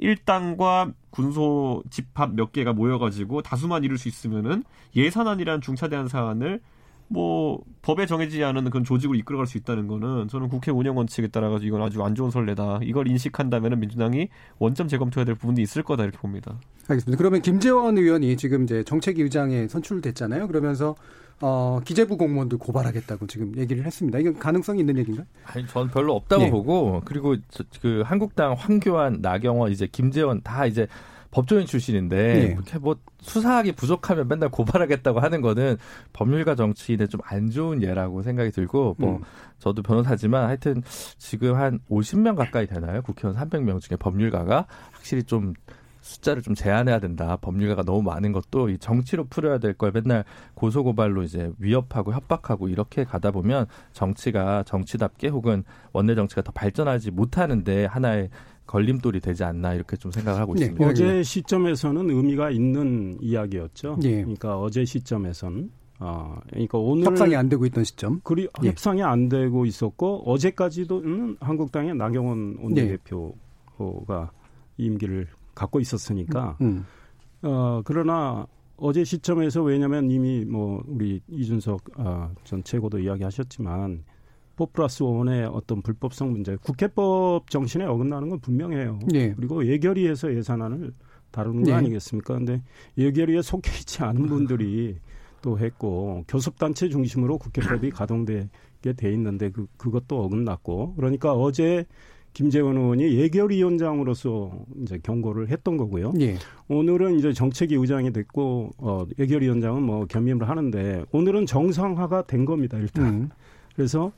일당과 군소 집합 몇 개가 모여가지고 다수만 이룰 수 있으면은 예산안이라는 중차대한 사안을 뭐 법에 정해지지 않은 그런 조직으로 이끌어갈 수 있다는 거는 저는 국회 운영 원칙에 따라 가지고 이건 아주 안 좋은 선례다. 이걸 인식한다면은 민주당이 원점 재검토해야 될 부분도 있을 거다 이렇게 봅니다. 알겠습니다. 그러면 김재원 의원이 지금 이제 정책위 의장에 선출됐잖아요. 그러면서 어, 기재부 공무원들 고발하겠다고 지금 얘기를 했습니다. 이건 가능성이 있는 얘기인가요? 아니, 저는 별로 없다고 네. 보고 그리고 저, 그 한국당 황교안, 나경원, 이제 김재원 다 이제 법조인 출신인데 네. 이렇게 뭐 수사하기 부족하면 맨날 고발하겠다고 하는 거는 법률가 정치인의 좀 안 좋은 예라고 생각이 들고 뭐 음. 저도 변호사지만 하여튼 지금 한 50명 가까이 되나요? 국회의원 300명 중에 법률가가 확실히 좀 숫자를 좀 제한해야 된다. 법률가가 너무 많은 것도 이 정치로 풀어야 될 걸 맨날 고소고발로 이제 위협하고 협박하고 이렇게 가다 보면 정치가 정치답게 혹은 원내 정치가 더 발전하지 못하는데 하나의 걸림돌이 되지 않나 이렇게 좀 생각을 하고 네. 있습니다. 어제 시점에서는 의미가 있는 이야기였죠. 네. 그러니까 어제 시점에서는 어, 그러니까 오늘 협상이 안 되고 있던 시점. 그리 예. 협상이 안 되고 있었고 어제까지도 는 한국당의 나경원 원내대표가 네. 임기를 갖고 있었으니까. 음. 어, 그러나 어제 시점에서 왜냐하면 이미 뭐 우리 이준석 아, 전 최고도 이야기하셨지만 포 플러스 원의 어떤 불법성 문제, 국회법 정신에 어긋나는 건 분명해요. 예. 그리고 예결위에서 예산안을 다루는 거 예. 아니겠습니까? 근데 예결위에 속해 있지 않은 분들이 또 했고 교섭단체 중심으로 국회법이 가동되게 돼 있는데 그 그것도 어긋났고 그러니까 어제 김재원 의원이 예결위원장으로서 이제 경고를 했던 거고요. 예. 오늘은 이제 정책위 의장이 됐고 어 예결위원장은 뭐 겸임을 하는데 오늘은 정상화가 된 겁니다. 일단. 음. 그래서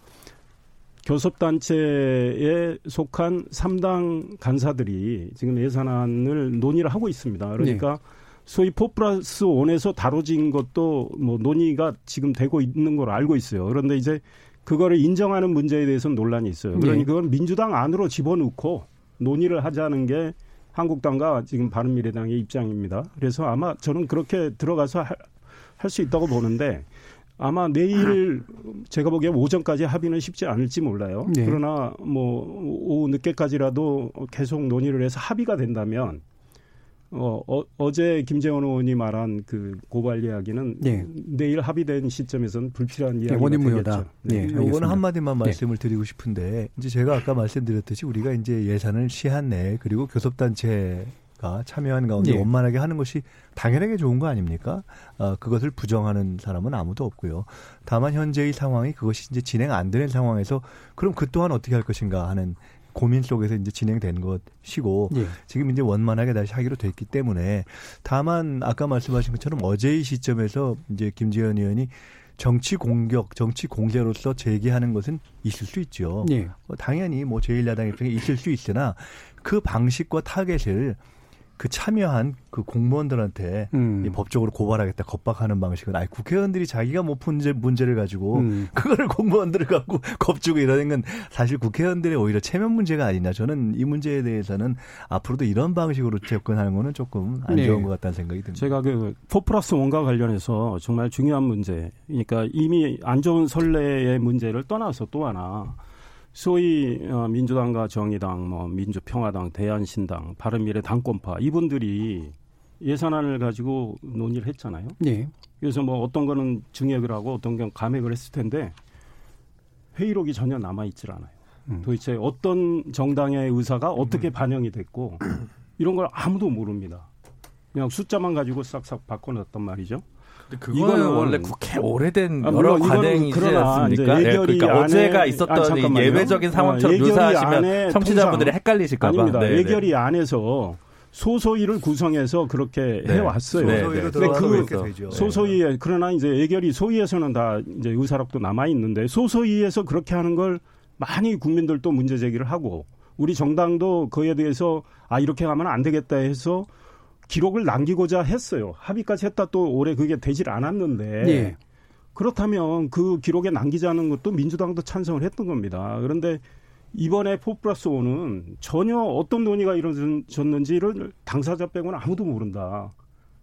교섭단체에 속한 3당 간사들이 지금 예산안을 논의를 하고 있습니다. 그러니까 네. 소위 포 플러스 원에서 다뤄진 것도 뭐 논의가 지금 되고 있는 걸 알고 있어요. 그런데 이제 그거를 인정하는 문제에 대해서는 논란이 있어요. 그러니 네. 그건 민주당 안으로 집어넣고 논의를 하자는 게 한국당과 지금 바른미래당의 입장입니다. 그래서 아마 저는 그렇게 들어가서 할 수 있다고 보는데 아마 내일 제가 보기에 오전까지 합의는 쉽지 않을지 몰라요. 네. 그러나 뭐 오후 늦게까지라도 계속 논의를 해서 합의가 된다면 어, 어, 제 김재원 의원이 말한 그 고발 이야기는 네. 내일 합의된 시점에서는 불필요한 네, 이야기가 되겠죠. 네, 네. 이거는 한마디만 네. 말씀을 드리고 싶은데 이제 제가 아까 말씀드렸듯이 우리가 이제 예산을 시한 내 그리고 교섭단체 가 참여한 가운데 네. 원만하게 하는 것이 당연하게 좋은 거 아닙니까? 어, 그것을 부정하는 사람은 아무도 없고요. 다만 현재의 상황이 그것이 이제 진행 안 되는 상황에서 그럼 그 또한 어떻게 할 것인가 하는 고민 속에서 이제 진행된 것이고 예. 지금 이제 원만하게 다시 하기로 됐기 때문에 다만 아까 말씀하신 것처럼 어제의 시점에서 이제 김지현 의원이 정치 공격, 정치 공세로서 제기하는 것은 있을 수 있죠. 예. 당연히 뭐 제1야당 입장에 있을 수 있으나 그 방식과 타겟을 그 참여한 그 공무원들한테 음. 법적으로 고발하겠다 겁박하는 방식은 아니 국회의원들이 자기가 뭐 문제 문제를 가지고 음. 그거를 공무원들을 갖고 겁주고 이러는 건 사실 국회의원들의 오히려 체면 문제가 아니냐 저는 이 문제에 대해서는 앞으로도 이런 방식으로 접근하는 거는 조금 안 네. 좋은 것 같다는 생각이 듭니다. 제가 그4 플러스 원과 관련해서 정말 중요한 문제 그러니까 이미 안 좋은 선례의 문제를 떠나서 또 하나 소위 어, 민주당과 정의당, 뭐 민주평화당, 대한신당, 바른미래 당권파 이분들이 예산안을 가지고 논의를 했잖아요. 네. 그래서 뭐 어떤 거는 증액을 하고 어떤 경우 감액을 했을 텐데 회의록이 전혀 남아 있질 않아요. 음. 도대체 어떤 정당의 의사가 어떻게 음. 반영이 됐고 이런 걸 아무도 모릅니다. 그냥 숫자만 가지고 싹싹 바꿔놨단 말이죠. 그거는 원래 국회 오래된 아, 여러 관행이지 않습니까? 예, 그러니까 안에, 어제가 있었던 아, 예외적인 상황처럼 아, 묘사하시면 청취자분들이 헷갈리실까 봐. 아닙니다. 네, 예결위 네. 안에서 소소위를 구성해서 그렇게 네. 해왔어요. 소소위로 네. 그 소소위에 그러나 이제 예결위 소위에서는 다 이제 의사록도 남아 있는데 소소위에서 그렇게 하는 걸 많이 국민들도 문제 제기를 하고 우리 정당도 그에 대해서 아 이렇게 하면 안 되겠다 해서 기록을 남기고자 했어요. 합의까지 했다 또 올해 그게 되질 않았는데 예. 그렇다면 그 기록에 남기자는 것도 민주당도 찬성을 했던 겁니다. 그런데 이번에 four plus one은 전혀 어떤 논의가 이루어졌는지를 당사자 빼고는 아무도 모른다.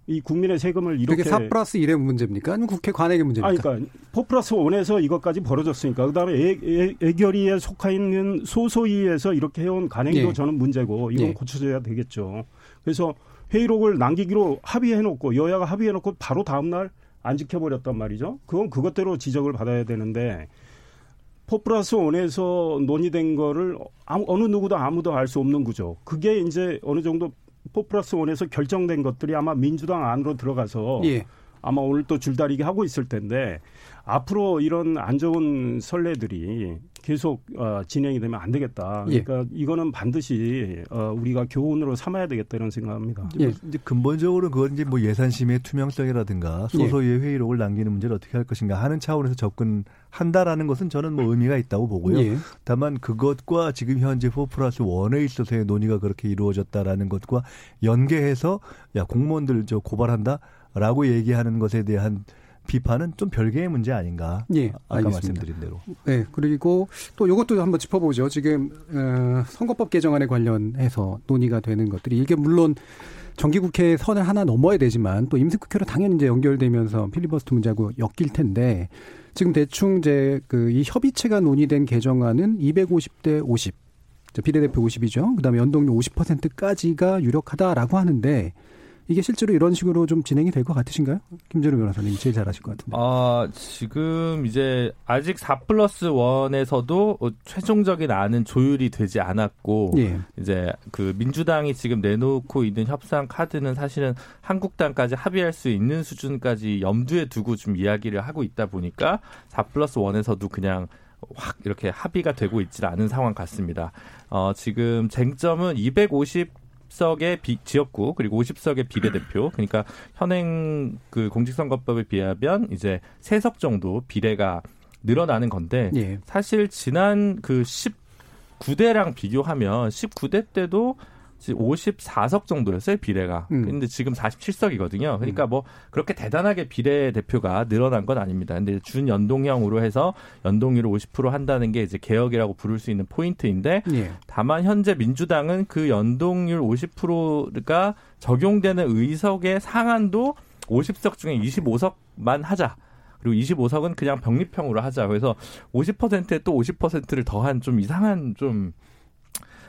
이 국민의 세금을 이렇게 그게 4 플러스 1의 문제입니까? 아니면 국회 관행의 문제입니까? 아, 그러니까 four plus 1에서 이것까지 벌어졌으니까 그다음에 예, 예, 예결위에 속해 있는 소소위에서 이렇게 해온 관행도 예. 저는 문제고 이건 예. 고쳐져야 되겠죠. 그래서 회의록을 남기기로 합의해놓고 여야가 합의해놓고 바로 다음날 안 지켜버렸단 말이죠. 그건 그것대로 지적을 받아야 되는데 four plus one에서 논의된 거를 아무, 어느 누구도 아무도 알 수 없는 구조. 그게 이제 어느 정도 four plus one에서 결정된 것들이 아마 민주당 안으로 들어가서 예. 아마 오늘 또 줄다리기 하고 있을 텐데 앞으로 이런 안 좋은 선례들이 계속 어, 진행이 되면 안 되겠다. 예. 그러니까 예. 이거는 반드시 어, 우리가 교훈으로 삼아야 되겠다 이런 생각합니다. 예. 이제 근본적으로 그건 이제 뭐 예산심의 투명성이라든가 소소의 예. 회의록을 남기는 문제를 어떻게 할 것인가 하는 차원에서 접근한다라는 것은 저는 뭐 의미가 있다고 보고요. 예. 다만 그것과 지금 현재 4 플러스 1에 있어서의 논의가 그렇게 이루어졌다라는 것과 연계해서 야 공무원들 저 고발한다라고 얘기하는 것에 대한 비판은 좀 별개의 문제 아닌가. 예, 아까 알겠습니다. 말씀드린 대로. 네, 그리고 또 이것도 한번 짚어보죠. 지금 어, 선거법 개정안에 관련해서 논의가 되는 것들이 이게 물론 정기국회 선을 하나 넘어야 되지만 또 임시국회로 당연히 이제 연결되면서 필리버스터 문제하고 엮일 텐데 지금 대충 이제 그 이 협의체가 논의된 개정안은 250대 50. 비례대표 50이죠. 그다음에 연동률 50%까지가 유력하다라고 하는데 이게 실제로 이런 식으로 좀 진행이 될 것 같으신가요? 김재룡 변호사님 제일 잘하실 것 같은데. 아, 지금 이제 아직 4 플러스 1에서도 최종적인 안은 조율이 되지 않았고, 예. 이제 그 민주당이 지금 내놓고 있는 협상 카드는 사실은 한국당까지 합의할 수 있는 수준까지 염두에 두고 좀 이야기를 하고 있다 보니까 4 플러스 1에서도 그냥 확 이렇게 합의가 되고 있지 않은 상황 같습니다. 어, 지금 쟁점은 250 10석의 비, 지역구 그리고 50석의 비례대표 그러니까 현행 그 공직선거법에 비하면 이제 3석 정도 비례가 늘어나는 건데 예. 사실 지난 그 19대랑 비교하면 19대 때도 54석 정도였어요 비례가. 음. 근데 지금 47석이거든요. 그러니까 음. 뭐 그렇게 대단하게 비례 대표가 늘어난 건 아닙니다. 근데 준 연동형으로 해서 연동률을 50% 한다는 게 이제 개혁이라고 부를 수 있는 포인트인데 예. 다만 현재 민주당은 그 연동률 50%가 적용되는 의석의 상한도 50석 중에 25석만 하자. 그리고 25석은 그냥 병립형으로 하자. 그래서 50%에 또 50%를 더한 좀 이상한 좀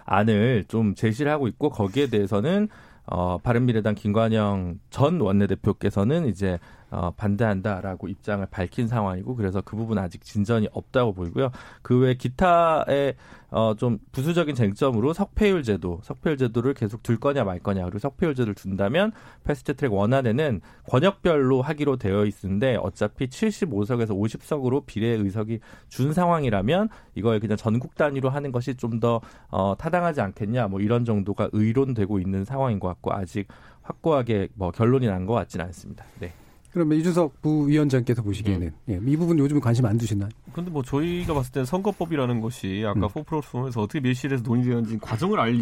안을 좀 제시를 하고 있고 거기에 대해서는 어, 바른미래당 김관영 전 원내대표께서는 이제 어, 반대한다라고 입장을 밝힌 상황이고 그래서 그 부분 아직 진전이 없다고 보이고요. 그 외 기타의 어, 좀 부수적인 쟁점으로 석패율 제도, 석패율 제도를 계속 둘 거냐 말 거냐 그리고 석패율 제도를 둔다면 패스트트랙 원안에는 권역별로 하기로 되어 있는데 어차피 75석에서 50석으로 비례 의석이 준 상황이라면 이걸 그냥 전국 단위로 하는 것이 좀더 어, 타당하지 않겠냐 뭐 이런 정도가 의론되고 있는 상황인 것 같고 아직 확고하게 뭐 결론이 난 것 같지는 않습니다. 네. 그러면 이준석 부위원장께서 보시기에는 음. 예, 이 부분 요즘 관심 안 두시나요? 근데 뭐 저희가 봤을 때는 선거법이라는 것이 아까 음. 포프로스에서 어떻게 밀실에서 논의되는지 과정을 알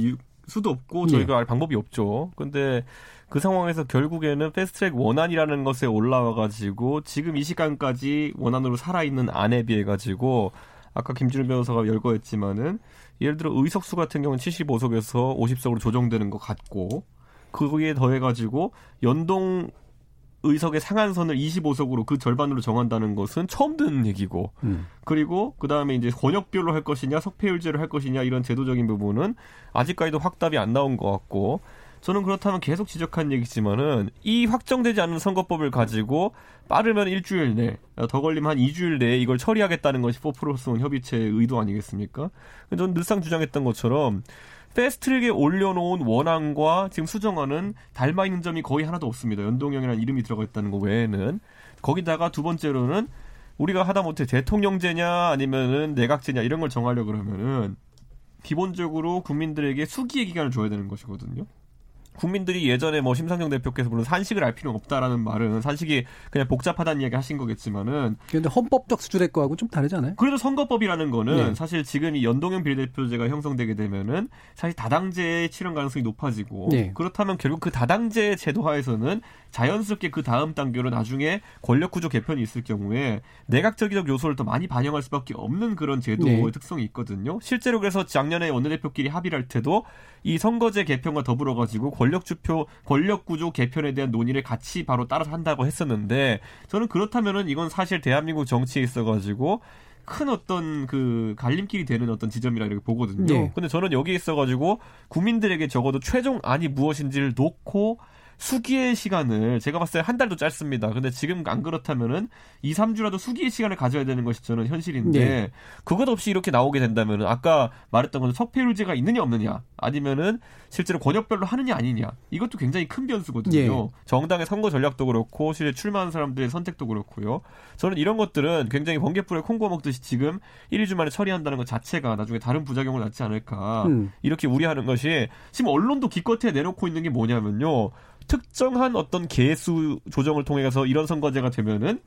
수도 없고 저희가 예. 알 방법이 없죠. 근데 그 상황에서 결국에는 패스트트랙 원안이라는 것에 올라와 가지고 지금 이 시간까지 원안으로 살아 있는 안에 비해 가지고 아까 김준일 변호사가 열거했지만은 예를 들어 의석수 같은 경우는 75석에서 50석으로 조정되는 것 같고 그거에 더해 가지고 연동 의석의 상한선을 25석으로 그 절반으로 정한다는 것은 처음 듣는 얘기고 음. 그리고 그 다음에 이제 권역별로 할 것이냐 석패율제로 할 것이냐 이런 제도적인 부분은 아직까지도 확답이 안 나온 것 같고 저는 그렇다면 계속 지적한 얘기지만은 이 확정되지 않은 선거법을 가지고 빠르면 일주일 내, 더 걸리면 한 2주일 내에 이걸 처리하겠다는 것이 포프로스온 협의체의 의도 아니겠습니까? 저는 늘상 주장했던 것처럼 패스트트랙에 올려놓은 원안과 지금 수정안은 닮아 있는 점이 거의 하나도 없습니다. 연동형이라는 이름이 들어가 있다는 거 외에는 거기다가 두 번째로는 우리가 하다못해 대통령제냐 아니면은 내각제냐 이런 걸 정하려 그러면은 기본적으로 국민들에게 수기의 기간을 줘야 되는 것이거든요. 국민들이 예전에 뭐 심상정 대표께서 물론 산식을 알 필요는 없다라는 말은 산식이 그냥 복잡하다는 이야기 하신 거겠지만은 그런데 헌법적 수준의 거하고 좀 다르잖아요. 그래도 선거법이라는 거는 네. 사실 지금 이 연동형 비례대표제가 형성되게 되면은 사실 다당제 치른 가능성이 높아지고 네. 그렇다면 결국 그 다당제 제도화에서는 자연스럽게 그 다음 단계로 나중에 권력 구조 개편이 있을 경우에 내각적인 요소를 더 많이 반영할 수밖에 없는 그런 제도의 네. 특성이 있거든요. 실제로 그래서 작년에 원내대표끼리 합의를 할 때도 이 선거제 개편과 더불어 가지고 권력 주표 권력 구조 개편에 대한 논의를 같이 바로 따라서 한다고 했었는데 저는 그렇다면은 이건 사실 대한민국 정치에 있어 가지고 큰 어떤 그 갈림길이 되는 어떤 지점이라 이렇게 보거든요. 네. 근데 저는 여기 있어 가지고 국민들에게 적어도 최종 안이 무엇인지를 놓고 수기의 시간을 제가 봤을 때 한 달도 짧습니다. 근데 지금 안 그렇다면은 2, 3주라도 수기의 시간을 가져야 되는 것이 저는 현실인데 네. 그것 없이 이렇게 나오게 된다면은 아까 말했던 것은 석패율제가 있느냐 없느냐 아니면은 실제로 권역별로 하느냐 아니냐 이것도 굉장히 큰 변수거든요. 네. 정당의 선거 전략도 그렇고 실제 출마한 사람들의 선택도 그렇고요. 저는 이런 것들은 굉장히 번개불에 콩고 먹듯이 지금 1, 2주 만에 처리한다는 것 자체가 나중에 다른 부작용을 낳지 않을까 음. 이렇게 우려하는 것이 지금 언론도 기껏해 내놓고 있는 게 뭐냐면요. 특정한 어떤 개수 조정을 통해서 이런 선거제가 되면은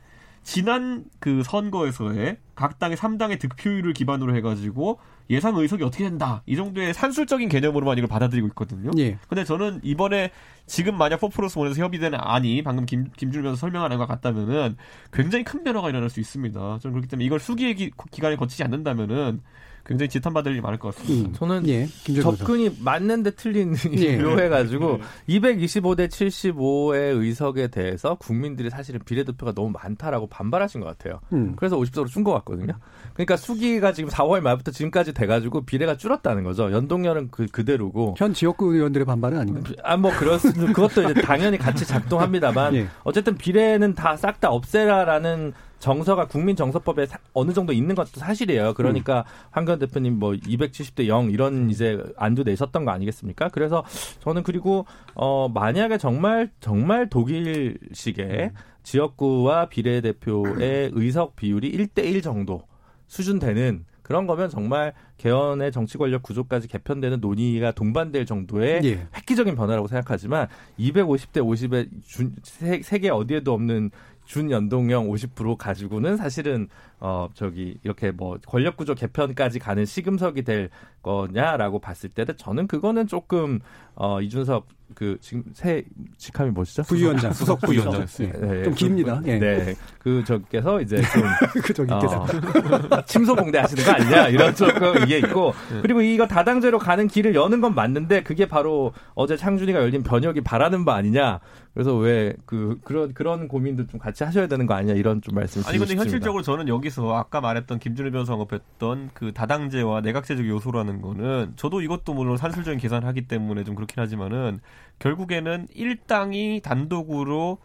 지난 그 선거에서의 각 당의 3당의 득표율을 기반으로 해가지고 예상 의석이 어떻게 된다 이 정도의 산술적인 개념으로만 이걸 받아들이고 있거든요. 예. 근데 저는 이번에 지금 만약 포프로스 원에서 협의되는 안이 방금 김, 김준면서 설명하는 것 같다면은 굉장히 큰 변화가 일어날 수 있습니다. 저는 그렇기 때문에 이걸 수기의 기, 기간에 거치지 않는다면은 굉장히 지탄받을 일이 많을 것 같습니다. 음. 저는 예, 접근이 맞는데 틀린 예. 묘해가지고 예. 225대 75의 의석에 대해서 국민들이 사실은 비례대표가 너무 많다라고 반발하신 것 같아요. 음. 그래서 50석으로 준 것 같거든요. 그러니까 수기가 지금 4월 말부터 지금까지 돼가지고 비례가 줄었다는 거죠. 연동률은 그, 그대로고. 현 지역구 의원들의 반발은 아닌가요? 아, 뭐, 그렇습니다. 그것도 이제 당연히 같이 작동합니다만, 예. 어쨌든 비례는 다 싹 다 없애라라는 정서가 국민 정서법에 사, 어느 정도 있는 것도 사실이에요. 그러니까 음. 황교안 대표님 뭐 270대 0 이런 이제 안도 내셨던 거 아니겠습니까? 그래서 저는 그리고 어 만약에 정말 정말 독일식의 음. 지역구와 비례대표의 의석 비율이 1대1 정도 수준 되는 그런 거면 정말 개헌의 정치 권력 구조까지 개편되는 논의가 동반될 정도의 예. 획기적인 변화라고 생각하지만 250대 50의 준, 세계 어디에도 없는 준연동형 50% 가지고는 사실은 어 저기 이렇게 뭐 권력 구조 개편까지 가는 시금석이 될 거냐라고 봤을 때는 저는 그거는 조금 어 이준석 그 지금 새 직함이 뭐시죠? 부위원장, 수석 부위원장. 네, 네, 좀 깁니다. 예. 네. 그 저께서 이제 좀그 저기께서 어, 침소봉대 하시는 거 아니냐 이런 조금 이게 있고 네. 그리고 이거 다당제로 가는 길을 여는 건 맞는데 그게 바로 어제 창준이가 열린 변혁이 바라는 바 아니냐. 그래서 왜 그 그런 그런 고민도 좀 같이 하셔야 되는 거 아니냐 이런 좀 말씀. 아니 근데 현실적으로 저는 여기 서 아까 말했던 김준일 변호사 언급했던 그 다당제와 내각제적 요소라는 거는 저도 이것도 물론 산술적인 계산을 하기 때문에 좀 그렇긴 하지만은 결국에는 일당이 단독으로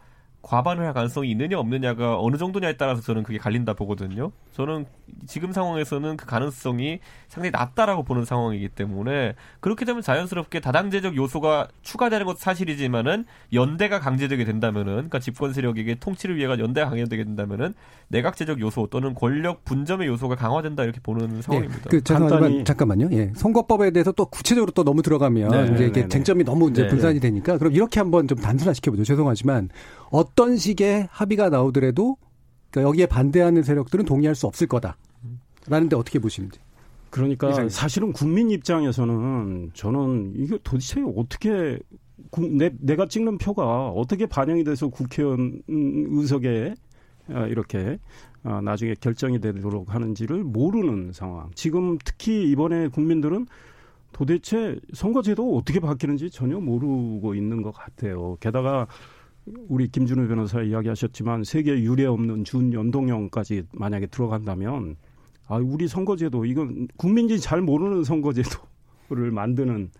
과반을 할 가능성이 있느냐 없느냐가 어느 정도냐에 따라서 저는 그게 갈린다 보거든요. 저는 지금 상황에서는 그 가능성이 상당히 낮다라고 보는 상황이기 때문에 그렇게 되면 자연스럽게 다당제적 요소가 추가되는 것도 사실이지만은 연대가 강제되게 된다면은 그러니까 집권 세력에게 통치를 위해가 연대가 강제되게 된다면은 내각제적 요소 또는 권력 분점의 요소가 강화된다 이렇게 보는 네, 상황입니다. 네, 그 잠깐만 잠깐만요. 예. 선거법에 대해서 또 구체적으로 또 너무 들어가면 네, 이제 이게 네, 네. 쟁점이 너무 이제 분산이 되니까 그럼 이렇게 한번 좀 단순화시켜 보죠. 죄송하지만 어떤 식의 합의가 나오더라도 그러니까 여기에 반대하는 세력들은 동의할 수 없을 거다라는데 어떻게 보시는지. 그러니까 이상입니다. 사실은 국민 입장에서는 저는 이게 도대체 어떻게 내, 내가 찍는 표가 어떻게 반영이 돼서 국회의원 의석에 아, 이렇게 아, 나중에 결정이 되도록 하는지를 모르는 상황. 지금 특히 이번에 국민들은 도대체 선거제도 어떻게 바뀌는지 전혀 모르고 있는 것 같아요. 게다가 우리 김준우 변호사 이야기하셨지만 세계 유례 없는 준연동형까지 만약에 들어간다면 아 우리 선거제도 이건 국민들이 잘 모르는 선거제도를 만드는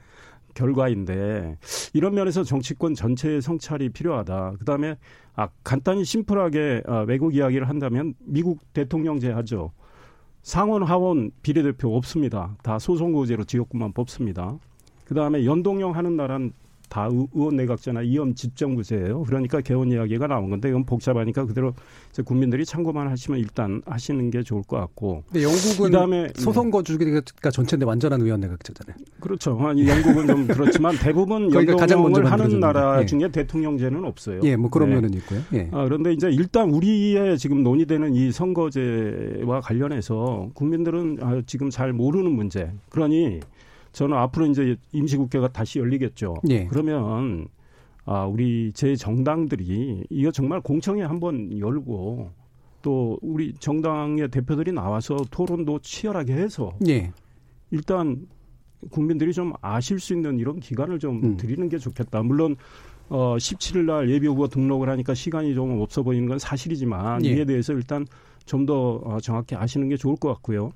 결과인데 이런 면에서 정치권 전체의 성찰이 필요하다. 그다음에 아 간단히 심플하게 아, 외국 이야기를 한다면 미국 대통령제 하죠. 상원 하원 비례대표 없습니다. 다 소선거제로 지역구만 뽑습니다. 그다음에 연동형 하는 나라는 다 의원 내각제나 이념 집정부제예요. 그러니까 개헌 이야기가 나온 건데 이건 복잡하니까 그대로 국민들이 참고만 하시면 일단 하시는 게 좋을 것 같고. 근데 영국은 그다음에 소선 거 주기가 전체인데 완전한 의원 내각제잖아요. 그렇죠. 영국은 좀 그렇지만 대부분 연동형을 하는 나라 예. 중에 대통령제는 없어요. 예, 뭐 그런 네. 면은 있고요. 예. 아, 그런데 이제 일단 우리의 지금 논의되는 이 선거제와 관련해서 국민들은 아, 지금 잘 모르는 문제. 그러니 저는 앞으로 이제 임시국회가 다시 열리겠죠. 예. 그러면 아, 우리 제 정당들이 이거 정말 공청회 한번 열고 또 우리 정당의 대표들이 나와서 토론도 치열하게 해서 예. 일단 국민들이 좀 아실 수 있는 이런 기간을 좀 음. 드리는 게 좋겠다. 물론 어 17일 날 예비 후보 등록을 하니까 시간이 좀 없어 보이는 건 사실이지만 예. 이에 대해서 일단 좀더 어, 정확히 아시는 게 좋을 것 같고요.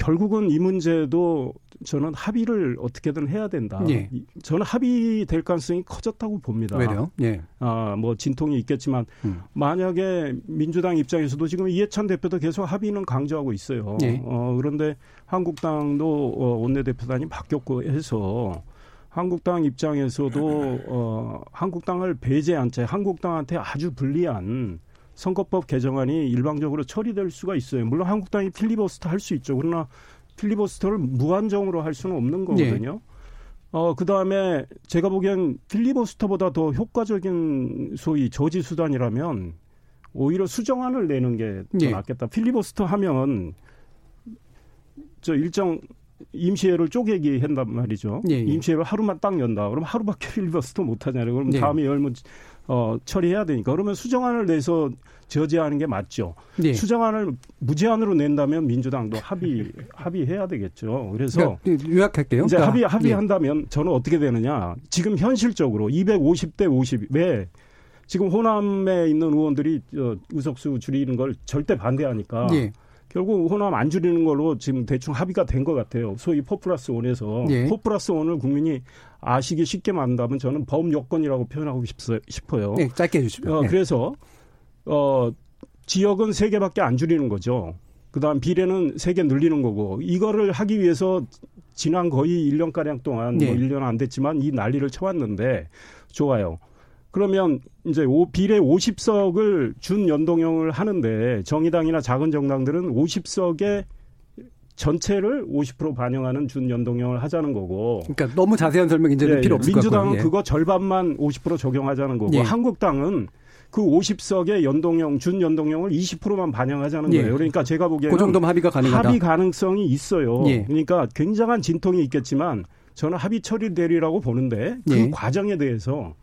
결국은 이 문제도 저는 합의를 어떻게든 해야 된다. 예. 저는 합의될 가능성이 커졌다고 봅니다. 왜요? 예. 아, 뭐 진통이 있겠지만 음. 만약에 민주당 입장에서도 지금 이해찬 대표도 계속 합의는 강조하고 있어요. 예. 어, 그런데 한국당도 어, 원내대표단이 바뀌었고 해서 한국당 입장에서도 어, 한국당을 배제한 채 한국당한테 아주 불리한 선거법 개정안이 일방적으로 처리될 수가 있어요. 물론 한국당이 필리버스터 할 수 있죠. 그러나 필리버스터를 무한정으로 할 수는 없는 거거든요. 네. 어, 그 다음에 제가 보기엔 필리버스터보다 더 효과적인 소위 저지 수단이라면 오히려 수정안을 내는 게더 네. 낫겠다. 필리버스터 하면 저 일정 임시회를 쪼개기 한단 말이죠. 예, 예. 임시회를 하루만 딱 연다. 그럼 하루밖에 필리버스터 못 하잖아요. 그럼 예. 다음에 열면 어, 처리해야 되니까. 그러면 수정안을 내서 저지하는 게 맞죠. 네. 수정안을 무제한으로 낸다면 민주당도 합의 합의해야 되겠죠. 그래서 그러니까 요약할게요. 이제 그러니까, 합의 합의한다면 저는 어떻게 되느냐? 지금 현실적으로 250대 50왜 지금 호남에 있는 의원들이 의석수 줄이는 걸 절대 반대하니까 네. 결국 호남 안 줄이는 걸로 지금 대충 합의가 된 것 같아요. 소위 포플러스 원에서 예. 포플러스 원을 국민이 아시기 쉽게 만든다면 저는 범 여건이라고 표현하고 싶어요. 네, 짧게 해주시면. 어, 네. 그래서 어 지역은 세 개밖에 안 줄이는 거죠. 그다음 비례는 세 개 늘리는 거고 이거를 하기 위해서 지난 거의 1년 가량 동안 네. 뭐 1년 안 됐지만 이 난리를 쳐왔는데 좋아요. 그러면 이제 비례 50석을 준 연동형을 하는데 정의당이나 작은 정당들은 50석의 전체를 50% 반영하는 준 연동형을 하자는 거고. 그러니까 너무 자세한 설명 이제는 네, 필요 없을 것 같고요. 민주당은 예. 그거 절반만 50% 적용하자는 거고 예. 한국당은 그 50석의 연동형 준 연동형을 20%만 반영하자는 예. 거예요. 그러니까 제가 보기에는 그 정도면 합의가 가능하다. 합의 가능성이 있어요. 예. 그러니까 굉장한 진통이 있겠지만 저는 합의 처리되리라고 보는데 그 예. 과정에 대해서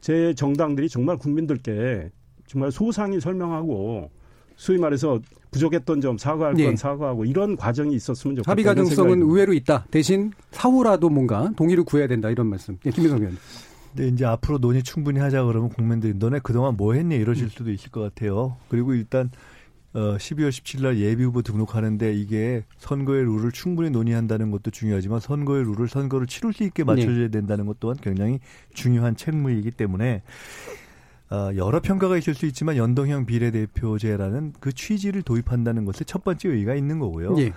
제 정당들이 정말 국민들께 정말 소상히 설명하고 소위 말해서 부족했던 점 사과할 건 네. 사과하고 이런 과정이 있었으면 좋겠다. 합의 가능성은 의외로 있다. 대신 사후라도 뭔가 동의를 구해야 된다 이런 말씀. 예, 김민성 의원. 근데 이제 앞으로 논의 충분히 하자 그러면 국민들이 너네 그동안 뭐 했니 이러실 수도 있을 것 같아요. 그리고 일단 어 12월 17일 날 예비 후보 등록하는데 이게 선거의 룰을 충분히 논의한다는 것도 중요하지만 선거의 룰을 선거를 치룰 수 있게 맞춰줘야 네. 된다는 것 또한 굉장히 중요한 책무이기 때문에 어, 여러 평가가 있을 수 있지만 연동형 비례대표제라는 그 취지를 도입한다는 것에 첫 번째 의의가 있는 거고요. 예.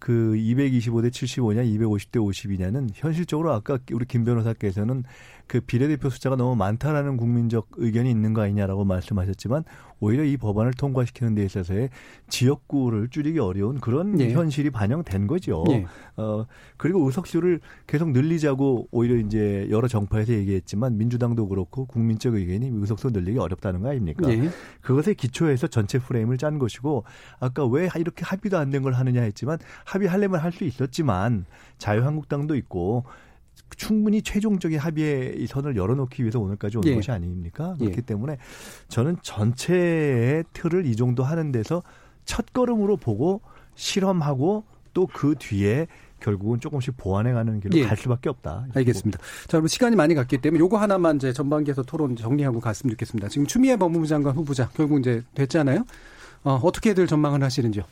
그 225대 75냐, 250대 52냐는 현실적으로 아까 우리 김 변호사께서는 그 비례대표 숫자가 너무 많다라는 국민적 의견이 있는 거 아니냐라고 말씀하셨지만 오히려 이 법안을 통과시키는 데 있어서의 지역구를 줄이기 어려운 그런 예. 현실이 반영된 거죠. 예. 어 그리고 의석수를 계속 늘리자고 오히려 이제 여러 정파에서 얘기했지만 민주당도 그렇고 국민적 의견이 의석수 늘리기 어렵다는 거 아닙니까? 예. 그것에 기초해서 전체 프레임을 짠 것이고 아까 왜 이렇게 합의도 안 된 걸 하느냐 했지만 합의하려면 할 수 있었지만 자유한국당도 있고 충분히 최종적인 합의의 선을 열어놓기 위해서 오늘까지 온 예. 것이 아닙니까? 그렇기 예. 때문에 저는 전체의 틀을 이 정도 하는 데서 첫 걸음으로 보고 실험하고 또 그 뒤에 결국은 조금씩 보완해가는 길로 예. 갈 수밖에 없다. 알겠습니다. 자, 그럼 시간이 많이 갔기 때문에 요거 하나만 이제 전반기에서 토론 정리하고 갔으면 좋겠습니다. 지금 추미애 법무부 장관 후보자 결국 이제 됐잖아요. 어, 어떻게들 전망을 하시는지요?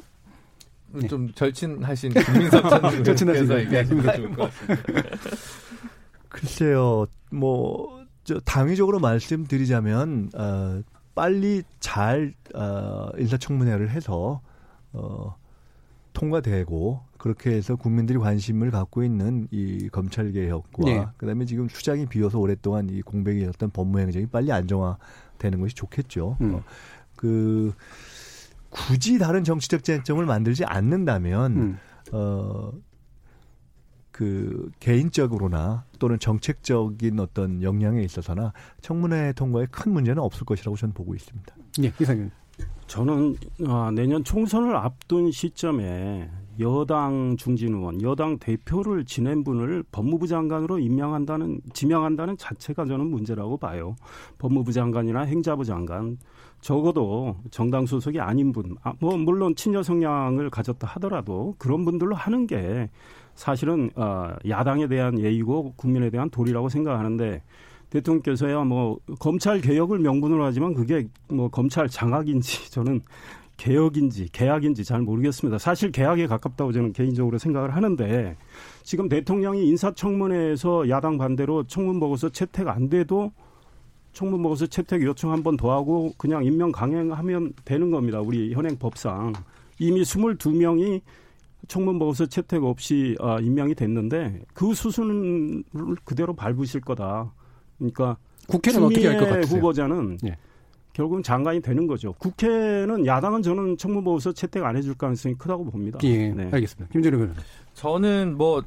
네. 좀 절친하신 김민석 전 절친하신 얘기하시면 좋을 것 같습니다. 글쎄요, 뭐, 저, 당위적으로 말씀드리자면, 어, 빨리 잘, 어, 인사청문회를 해서, 어, 통과되고, 그렇게 해서 국민들이 관심을 갖고 있는 이 검찰 개혁과, 네. 그 다음에 지금 수장이 비어서 오랫동안 이 공백이었던 법무행정이 빨리 안정화되는 것이 좋겠죠. 음. 어, 그, 굳이 다른 정치적 쟁점을 만들지 않는다면, 음. 어, 그 개인적으로나 또는 정책적인 어떤 역량에 있어서나 청문회 통과에 큰 문제는 없을 것이라고 저는 보고 있습니다. 네, 이상윤. 저는 아, 내년 총선을 앞둔 시점에 여당 중진 의원, 여당 대표를 지낸 분을 법무부 장관으로 임명한다는 지명한다는 자체가 저는 문제라고 봐요. 법무부 장관이나 행자부 장관 적어도 정당 소속이 아닌 분, 아, 뭐 물론 친여 성향을 가졌다 하더라도 그런 분들로 하는 게 사실은 어, 야당에 대한 예의고 국민에 대한 도리라고 생각하는데 대통령께서야 뭐 검찰 개혁을 명분으로 하지만 그게 뭐 검찰 장악인지 저는 개혁인지 계약인지 잘 모르겠습니다. 사실 계약에 가깝다고 저는 개인적으로 생각을 하는데 지금 대통령이 인사청문회에서 야당 반대로 청문 보고서 채택 안 돼도 청문 보고서 채택 요청 한 번 더 하고 그냥 임명 강행하면 되는 겁니다. 우리 현행 법상 이미 22명이 청문 보고서 채택 없이 아, 임명이 됐는데 그 수순을 그대로 밟으실 거다. 그러니까 국회는 어떻게 할 것 같아요? 후보자는 예. 결국은 장관이 되는 거죠. 국회는 야당은 저는 청문 보고서 채택 안 해줄 가능성이 크다고 봅니다. 예, 네. 알겠습니다. 김준호 변호사. 저는 뭐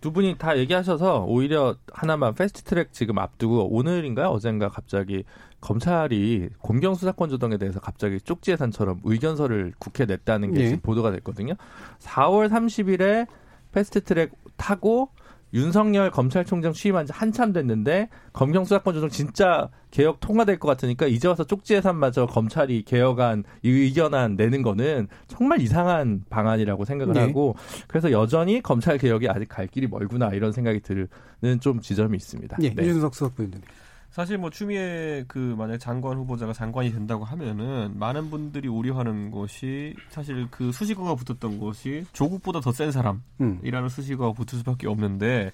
두 분이 다 얘기하셔서 오히려 하나만 패스트트랙 지금 앞두고 오늘인가요? 어젠가 갑자기 검찰이 공경수사권 조정에 대해서 갑자기 쪽지 예산처럼 의견서를 국회에 냈다는 게 예. 지금 보도가 됐거든요. 4월 30일에 패스트트랙 타고 윤석열 검찰총장 취임한 지 한참 됐는데 검경 수사권 조정 진짜 개혁 통과될 것 같으니까 이제 와서 쪽지 예산마저 검찰이 개혁안 의견안 내는 거는 정말 이상한 방안이라고 생각을 네. 하고 그래서 여전히 검찰 개혁이 아직 갈 길이 멀구나 이런 생각이 드는 좀 지점이 있습니다. 네. 네. 이준석 수석부위원님. 사실 뭐 추미애 그 만약 장관 후보자가 장관이 된다고 하면은 많은 분들이 우려하는 것이 사실 그 수식어가 붙었던 것이 조국보다 더 센 사람이라는 음. 수식어가 붙을 수밖에 없는데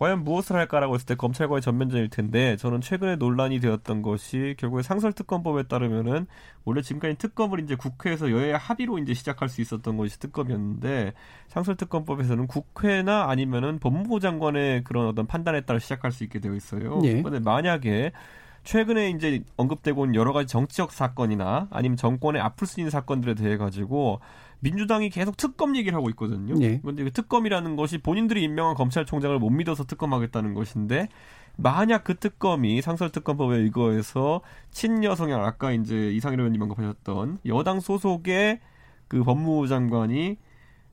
과연 무엇을 할까라고 했을 때 검찰과의 전면전일 텐데 저는 최근에 논란이 되었던 것이 결국에 상설특검법에 따르면은 원래 지금까지 특검을 이제 국회에서 여야 합의로 이제 시작할 수 있었던 것이 특검이었는데 상설특검법에서는 국회나 아니면은 법무부 장관의 그런 어떤 판단에 따라 시작할 수 있게 되어 있어요. 예. 그런데 만약에 최근에 이제 언급되고 있는 여러 가지 정치적 사건이나 아니면 정권의 앞을 쓰는 사건들에 대해 가지고 민주당이 계속 특검 얘기를 하고 있거든요. 예. 그런데 그 특검이라는 것이 본인들이 임명한 검찰총장을 못 믿어서 특검하겠다는 것인데 만약 그 특검이 상설특검법에 의거해서 친여 성향 아까 이제 이상일 의원님 언급하셨던 여당 소속의 그 법무부 장관이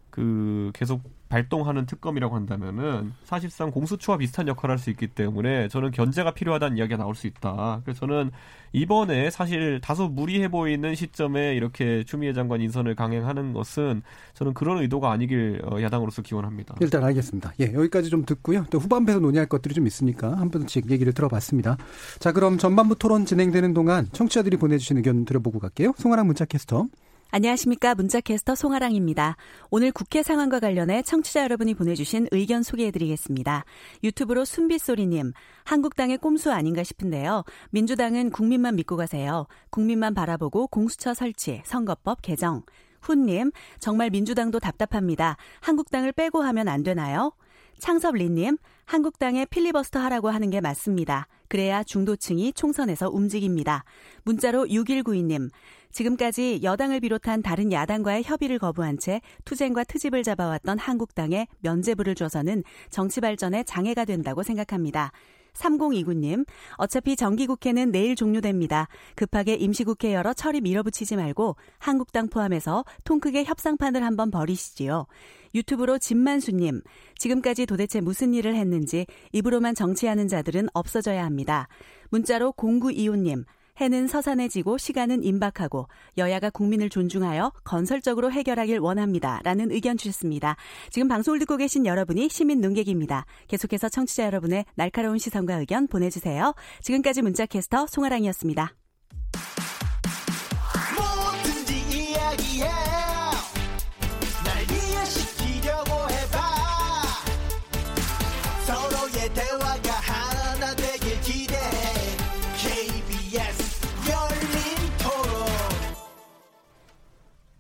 그 계속 발동하는 특검이라고 한다면은 사실상 공수처와 비슷한 역할을 할 수 있기 때문에 저는 견제가 필요하다는 이야기가 나올 수 있다. 그래서 저는 이번에 사실 다소 무리해 보이는 시점에 이렇게 추미애 장관 인선을 강행하는 것은 저는 그런 의도가 아니길 어, 야당으로서 기원합니다. 일단 알겠습니다. 예, 여기까지 좀 듣고요. 또 후반부에서 논의할 것들이 좀 있으니까 한 번씩 얘기를 들어봤습니다. 자, 그럼 전반부 토론 진행되는 동안 청취자들이 보내주신 의견 들어보고 갈게요. 송아랑 문자캐스터. 안녕하십니까. 문자캐스터 송아랑입니다. 오늘 국회 상황과 관련해 청취자 여러분이 보내주신 의견 소개해드리겠습니다. 유튜브로 순비소리님, 한국당의 꼼수 아닌가 싶은데요. 민주당은 국민만 믿고 가세요. 국민만 바라보고 공수처 설치, 선거법 개정. 훈님, 정말 민주당도 답답합니다. 한국당을 빼고 하면 안 되나요? 창섭리님, 한국당에 필리버스터 하라고 하는 게 맞습니다. 그래야 중도층이 총선에서 움직입니다. 문자로 6192님, 지금까지 여당을 비롯한 다른 야당과의 협의를 거부한 채 투쟁과 트집을 잡아왔던 한국당에 면제부를 줘서는 정치 발전에 장애가 된다고 생각합니다. 3029님, 어차피 정기국회는 내일 종료됩니다. 급하게 임시국회 열어 처리 밀어붙이지 말고 한국당 포함해서 통 크게 협상판을 한번 벌이시지요. 유튜브로 진만수님, 지금까지 도대체 무슨 일을 했는지 입으로만 정치하는 자들은 없어져야 합니다. 문자로 0925님, 해는 서산해지고 시간은 임박하고 여야가 국민을 존중하여 건설적으로 해결하길 원합니다. 라는 의견 주셨습니다. 지금 방송을 듣고 계신 여러분이 시민 농객입니다. 계속해서 청취자 여러분의 날카로운 시선과 의견 보내주세요. 지금까지 문자캐스터 송아랑이었습니다.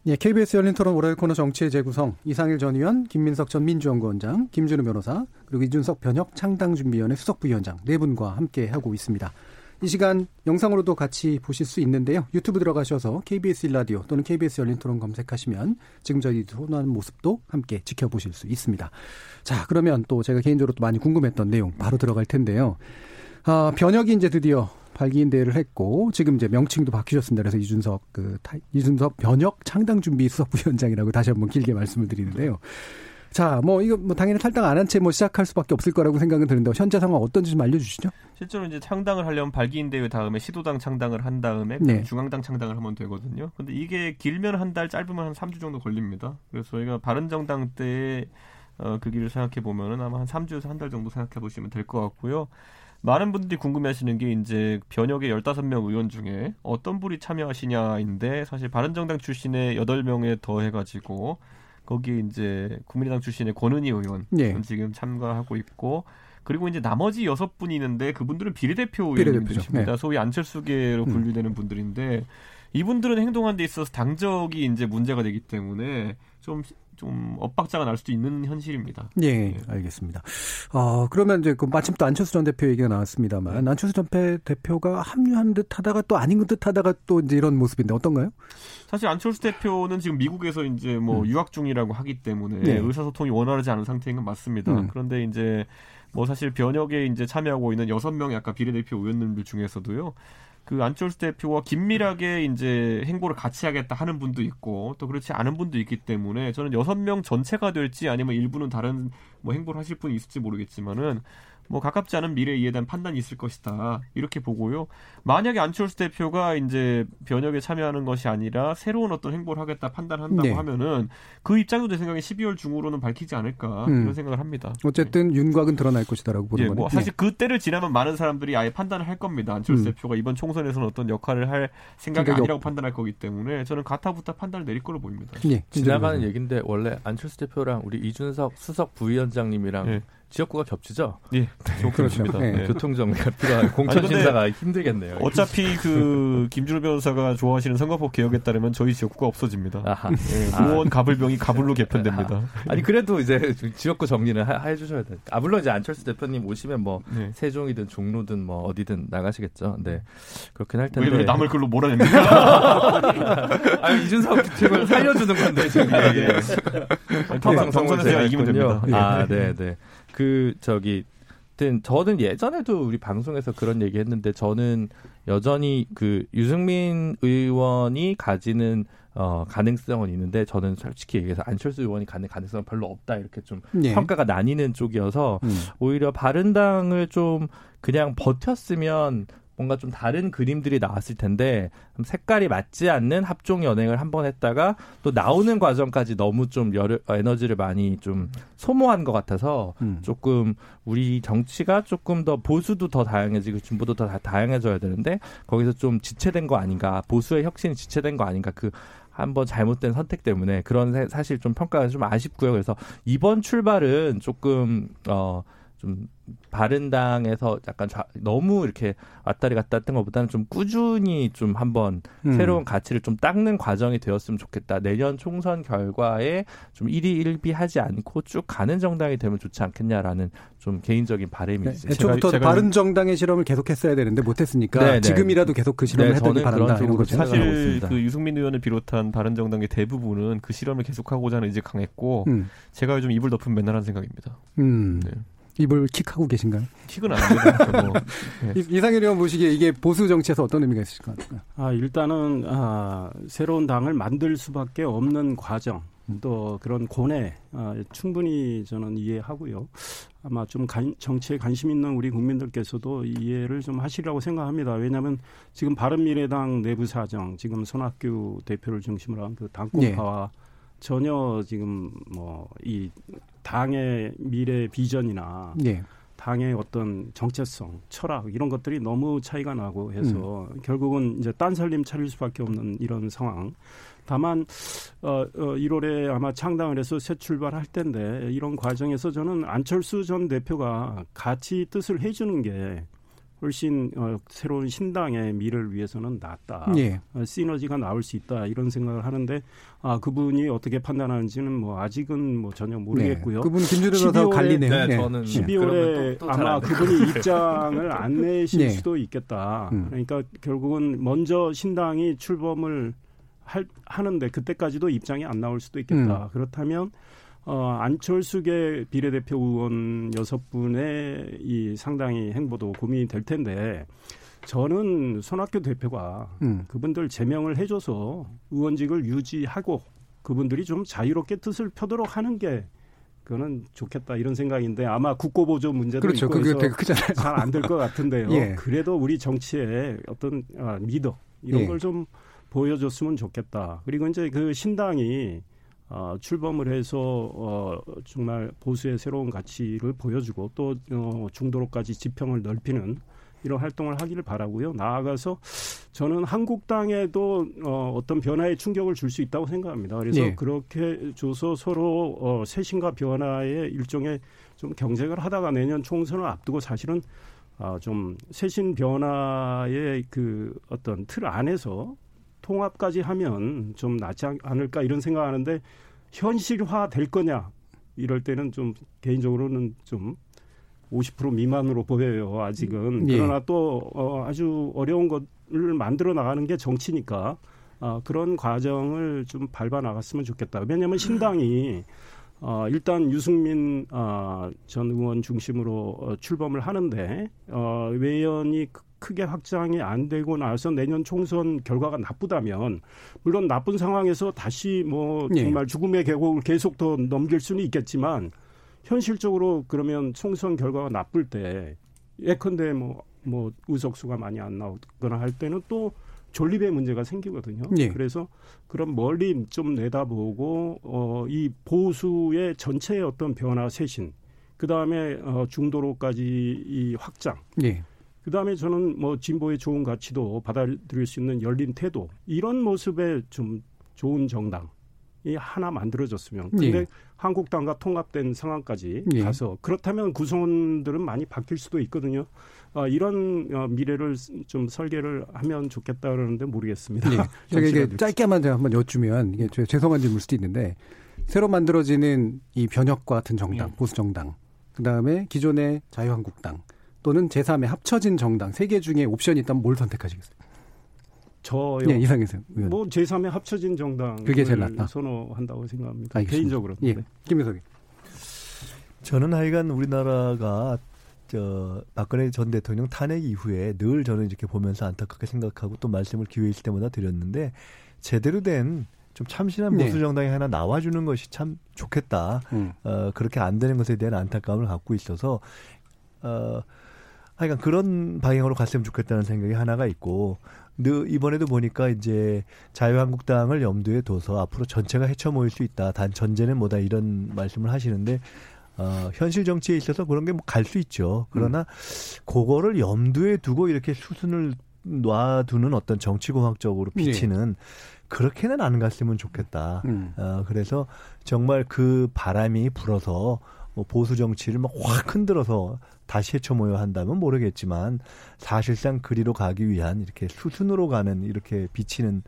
예, KBS 열린 토론 월요일 코너 정치의 재구성 이상일 전 의원, 김민석 전 민주연구원장, 김준우 변호사, 그리고 이준석 변혁 창당준비위원회 수석부위원장 네 분과 함께 하고 있습니다. 이 시간 영상으로도 같이 보실 수 있는데요. 유튜브 들어가셔서 KBS 일라디오 또는 KBS 열린 토론 검색하시면 지금 저희 토론하는 모습도 함께 지켜보실 수 있습니다. 자, 그러면 또 제가 개인적으로 또 많이 궁금했던 내용 바로 들어갈 텐데요. 아, 변혁이 이제 드디어 발기인 대회를 했고 지금 이제 명칭도 바뀌셨습니다. 그래서 이준석 그 이준석 변혁 창당 준비 수석부위원장이라고 다시 한번 길게 말씀을 드리는데요. 자, 뭐 이거 뭐 당연히 탈당 안 한 채 뭐 시작할 수밖에 없을 거라고 생각은 드는데 현재 상황 어떤지 좀 알려주시죠. 실제로 이제 창당을 하려면 발기인 대회 다음에 시도당 창당을 한 다음에 네. 중앙당 창당을 하면 되거든요. 근데 이게 길면 한 달, 짧으면 한 3주 정도 걸립니다. 그래서 저희가 바른정당 때 어, 그 길을 생각해 보면은 아마 한 3주에서 한 달 정도 생각해 보시면 될 것 같고요. 많은 분들이 궁금해하시는 게 이제 변혁의 15명 의원 중에 어떤 분이 참여하시냐인데 사실 바른정당 출신의 8명에 더해가지고 거기에 이제 국민의당 출신의 권은희 의원 예. 지금 참가하고 있고 그리고 이제 나머지 여섯 분이 있는데 그분들은 비례대표 의원님들이십니다. 네. 소위 안철수계로 음. 분류되는 음. 분들인데 이분들은 행동한 데 있어서 당적이 이제 문제가 되기 때문에 좀 좀 엇박자가 날 수도 있는 현실입니다. 예, 네. 알겠습니다. 어, 그러면 이제 그 마침 또 안철수 전 대표 얘기가 나왔습니다만 네. 안철수 전 대표가 합류한 듯 하다가 또 아닌 듯 하다가 또 이제 이런 모습인데 어떤가요? 사실 안철수 대표는 지금 미국에서 이제 뭐 음. 유학 중이라고 하기 때문에 네. 의사소통이 원활하지 않은 상태인 건 맞습니다. 음. 그런데 이제 뭐 사실 변혁에 이제 참여하고 있는 여섯 명의 아까 비례대표 의원님들 중에서도요. 그 안철수 대표와 긴밀하게 이제 행보를 같이 하겠다 하는 분도 있고 또 그렇지 않은 분도 있기 때문에 저는 여섯 명 전체가 될지 아니면 일부는 다른 뭐 행보를 하실 분이 있을지 모르겠지만은 뭐 가깝지 않은 미래에 대한 판단이 있을 것이다 이렇게 보고요. 만약에 안철수 대표가 이제 변혁에 참여하는 것이 아니라 새로운 어떤 행보를 하겠다 판단한다고 네. 하면은 그 입장도 제 생각에 12월 중으로는 밝히지 않을까 음. 이런 생각을 합니다. 어쨌든 네. 윤곽은 드러날 것이다라고 보는 예, 뭐 사실 네. 그 때를 지나면 많은 사람들이 아예 판단을 할 겁니다. 안철수 음. 대표가 이번 총선에서는 어떤 역할을 할 생각이 아니라고 없... 판단할 거기 때문에 저는 가타부타 판단을 내릴 걸로 보입니다. 예, 지나가는 얘기인데 원래 안철수 대표랑 우리 이준석 수석 부위원장님이랑 예. 지역구가 겹치죠? 예, 네, 그렇습니다. 네. 네. 교통정리가 필요한 공천 심사가 힘들겠네요. 어차피 그 김준호 변호사가 좋아하시는 선거법 개혁에 따르면 저희 지역구가 없어집니다. 아하. 네, 무원 가불병이 가불로 개편됩니다. 아, 니 그래도 이제 지역구 정리는 하, 해주셔야 돼. 아 물론 이제 안철수 대표님 오시면 뭐 네. 세종이든 종로든 뭐 어디든 나가시겠죠. 네, 그렇긴 할 텐데. 왜 남을 글로 몰아냅니까? 아 이준석 팀을 살려주는 건데 지금. 아, 예. 방송에서 이기면 됩니다. 아, 네, 네. 그 저기 저는 예전에도 우리 방송에서 그런 얘기 했는데 저는 여전히 그 유승민 의원이 가지는 어 가능성은 있는데 저는 솔직히 얘기해서 안철수 의원이 가는 가능성은 별로 없다 이렇게 좀 네. 평가가 나뉘는 쪽이어서 음. 오히려 바른당을 좀 그냥 버텼으면 뭔가 좀 다른 그림들이 나왔을 텐데 색깔이 맞지 않는 합종 연행을 한 번 했다가 또 나오는 과정까지 너무 좀 열, 에너지를 많이 좀 소모한 것 같아서 음. 조금 우리 정치가 조금 더 보수도 더 다양해지고 진보도 더 다양해져야 되는데 거기서 좀 지체된 거 아닌가 보수의 혁신이 지체된 거 아닌가 그 한번 잘못된 선택 때문에 그런 사실 좀 평가가 좀 아쉽고요. 그래서 이번 출발은 조금 어 좀 바른당에서 약간 좌, 너무 이렇게 왔다리 갔다 했던 것보다는 좀 꾸준히 좀 한번 음. 새로운 가치를 좀 닦는 과정이 되었으면 좋겠다. 내년 총선 결과에 좀 1위 1비 하지 않고 쭉 가는 정당이 되면 좋지 않겠냐라는 좀 개인적인 바람이 네, 있어요. 애초부터 제가, 바른 정당의 실험을 계속했어야 되는데 못했으니까 네, 네. 지금이라도 계속 그 실험을 네, 해보기 바란다 이런 거죠. 사실 그 유승민 의원을 비롯한 바른 정당의 대부분은 그 실험을 계속하고자 하는 의지 강했고 음. 제가 요즘 입을 덮으면 맨날 하는 생각입니다. 음. 네. 입을 킥하고 계신가요? 킥은 아닙니다. 뭐. 네. 이상현 의원 보시기에 이게 보수 정치에서 어떤 의미가 있을 것 같아요? 아, 일단은 아, 새로운 당을 만들 수밖에 없는 과정 또 그런 고뇌 아, 충분히 저는 이해하고요. 아마 좀 간, 정치에 관심 있는 우리 국민들께서도 이해를 좀 하시리라고 생각합니다. 왜냐하면 지금 바른미래당 내부 사정, 지금 손학규 대표를 중심으로 한 그 당권파와 네. 전혀 지금 뭐 이 당의 미래 비전이나 네. 당의 어떤 정체성, 철학 이런 것들이 너무 차이가 나고 해서 음. 결국은 이제 딴살림 차릴 수밖에 없는 이런 상황. 다만 어, 어 1월에 아마 창당을 해서 새 출발할 텐데 이런 과정에서 저는 안철수 전 대표가 같이 뜻을 해주는 게 훨씬 어, 새로운 신당의 미래를 위해서는 낫다. 예. 어, 시너지가 나올 수 있다 이런 생각을 하는데 아 그분이 어떻게 판단하는지는 뭐 아직은 뭐 전혀 모르겠고요. 네. 그분 김준일 변호사 갈리네요. 네, 네. 저는 12월에 또, 또 아마 그분이 입장을 안 내실 네. 수도 있겠다. 음. 그러니까 결국은 먼저 신당이 출범을 할, 하는데 그때까지도 입장이 안 나올 수도 있겠다. 음. 그렇다면 어, 안철수계 비례대표 의원 여섯 분의 이 상당히 행보도 고민이 될 텐데 저는 손학규 대표가 음. 그분들 제명을 해줘서 의원직을 유지하고 그분들이 좀 자유롭게 뜻을 펴도록 하는 게 그거는 좋겠다 이런 생각인데 아마 국고보조 문제도 그렇죠. 있고 그게 잘안 될 것 같은데요. 예. 그래도 우리 정치의 어떤 아, 미덕 이런 예. 걸좀 보여줬으면 좋겠다. 그리고 이제 그 신당이 어, 출범을 해서 어, 정말 보수의 새로운 가치를 보여주고 또 어, 중도로까지 지평을 넓히는 이런 활동을 하기를 바라고요. 나아가서 저는 한국당에도 어, 어떤 변화에 충격을 줄 수 있다고 생각합니다. 그래서 예. 그렇게 줘서 서로 어, 쇄신과 변화의 일종의 좀 경쟁을 하다가 내년 총선을 앞두고 사실은 어, 좀 쇄신 변화의 그 어떤 틀 안에서 통합까지 하면 좀 낫지 않을까 이런 생각하는데 현실화 될 거냐 이럴 때는 좀 개인적으로는 좀 50% 미만으로 보여요 아직은 예. 그러나 또 어, 아주 어려운 것을 만들어 나가는 게 정치니까 어, 그런 과정을 좀 밟아 나갔으면 좋겠다 왜냐하면 신당이 어, 일단 유승민 어, 전 의원 중심으로 어, 출범을 하는데 어, 외연이 크게 확장이 안 되고 나서 내년 총선 결과가 나쁘다면 물론 나쁜 상황에서 다시 뭐 예. 정말 죽음의 계곡을 계속 더 넘길 수는 있겠지만 현실적으로 그러면 총선 결과가 나쁠 때 예컨대 뭐, 뭐 의석수가 많이 안 나오거나 할 때는 또 존립의 문제가 생기거든요. 예. 그래서 그런 멀리 좀 내다보고 어, 이 보수의 전체의 어떤 변화 쇄신, 그 다음에 어, 중도로까지 이 확장. 예. 그 다음에 저는 뭐 진보의 좋은 가치도 받아들일 수 있는 열린 태도 이런 모습에 좀 좋은 정당. 이 하나 만들어졌으면 근데 예. 한국당과 통합된 상황까지 예. 가서 그렇다면 구성원들은 많이 바뀔 수도 있거든요. 어, 이런 어, 미래를 좀 설계를 하면 좋겠다 그러는데 모르겠습니다. 예. 제가 이게 짧게만 제가 한번 여쭈면 이게 죄송한 질문일 수도 있는데 새로 만들어지는 이 변혁과 같은 정당, 예. 보수 정당, 그 다음에 기존의 자유한국당 또는 제3의 합쳐진 정당 세 개 중에 옵션이 있다면 뭘 선택하시겠어요? 저요. 네, 이상해서. 뭐 제3의 합쳐진 정당 그게 제일 낫다. 선호한다고 생각합니다. 알겠습니다. 개인적으로. 예. 네. 김민석이. 저는 하여간 우리나라가 저 박근혜 전 대통령 탄핵 이후에 늘 저는 이렇게 보면서 안타깝게 생각하고 또 말씀을 기회 있을 때마다 드렸는데 제대로 된 좀 참신한 네. 보수 정당이 하나 나와주는 것이 참 좋겠다. 음. 어, 그렇게 안 되는 것에 대한 안타까움을 갖고 있어서 어, 하여간 그런 방향으로 갔으면 좋겠다는 생각이 하나가 있고 이번에도 보니까 이제 자유한국당을 염두에 둬서 앞으로 전체가 헤쳐 모일 수 있다. 단 전제는 뭐다 이런 말씀을 하시는데 어, 현실 정치에 있어서 그런 게 뭐 갈 수 있죠. 그러나 음. 그거를 염두에 두고 이렇게 수순을 놔두는 어떤 정치공학적으로 네. 비치는 네. 그렇게는 안 갔으면 좋겠다. 음. 어, 그래서 정말 그 바람이 불어서 뭐 보수 정치를 막 확 흔들어서 다시 해쳐모여 한다면 모르겠지만 사실상 그리로 가기 위한 이렇게 수순으로 가는 이렇게 비치는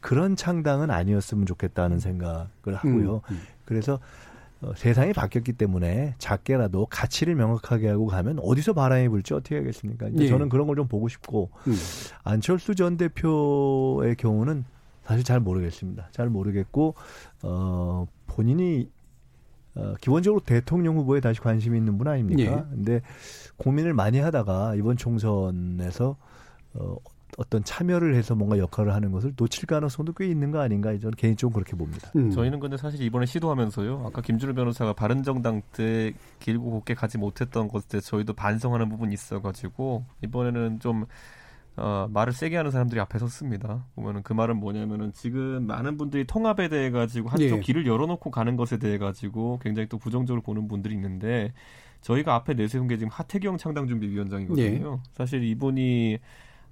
그런 창당은 아니었으면 좋겠다는 생각을 하고요. 음, 음. 그래서 어, 세상이 바뀌었기 때문에 작게라도 가치를 명확하게 하고 가면 어디서 바람이 불지 어떻게 하겠습니까? 예. 저는 그런 걸 좀 보고 싶고 음. 안철수 전 대표의 경우는 사실 잘 모르겠습니다. 잘 모르겠고 어 본인이 어, 기본적으로 대통령 후보에 다시 관심이 있는 분 아닙니까? 예. 근데 고민을 많이 하다가 이번 총선에서 어, 어떤 참여를 해서 뭔가 역할을 하는 것을 놓칠 가능성도 꽤 있는 거 아닌가 저는 개인적으로 그렇게 봅니다. 음. 저희는 근데 사실 이번에 시도하면서요. 아까 김준호 변호사가 바른정당 때 길고 곱게 가지 못했던 것에 저희도 반성하는 부분이 있어가지고 이번에는 좀 어, 말을 세게 하는 사람들이 앞에 섰습니다. 보면은 그 말은 뭐냐면은 지금 많은 분들이 통합에 대해 가지고 한쪽 예. 길을 열어놓고 가는 것에 대해 가지고 굉장히 또 부정적으로 보는 분들이 있는데 저희가 앞에 내세운 게 지금 하태경 창당준비위원장이거든요. 예. 사실 이분이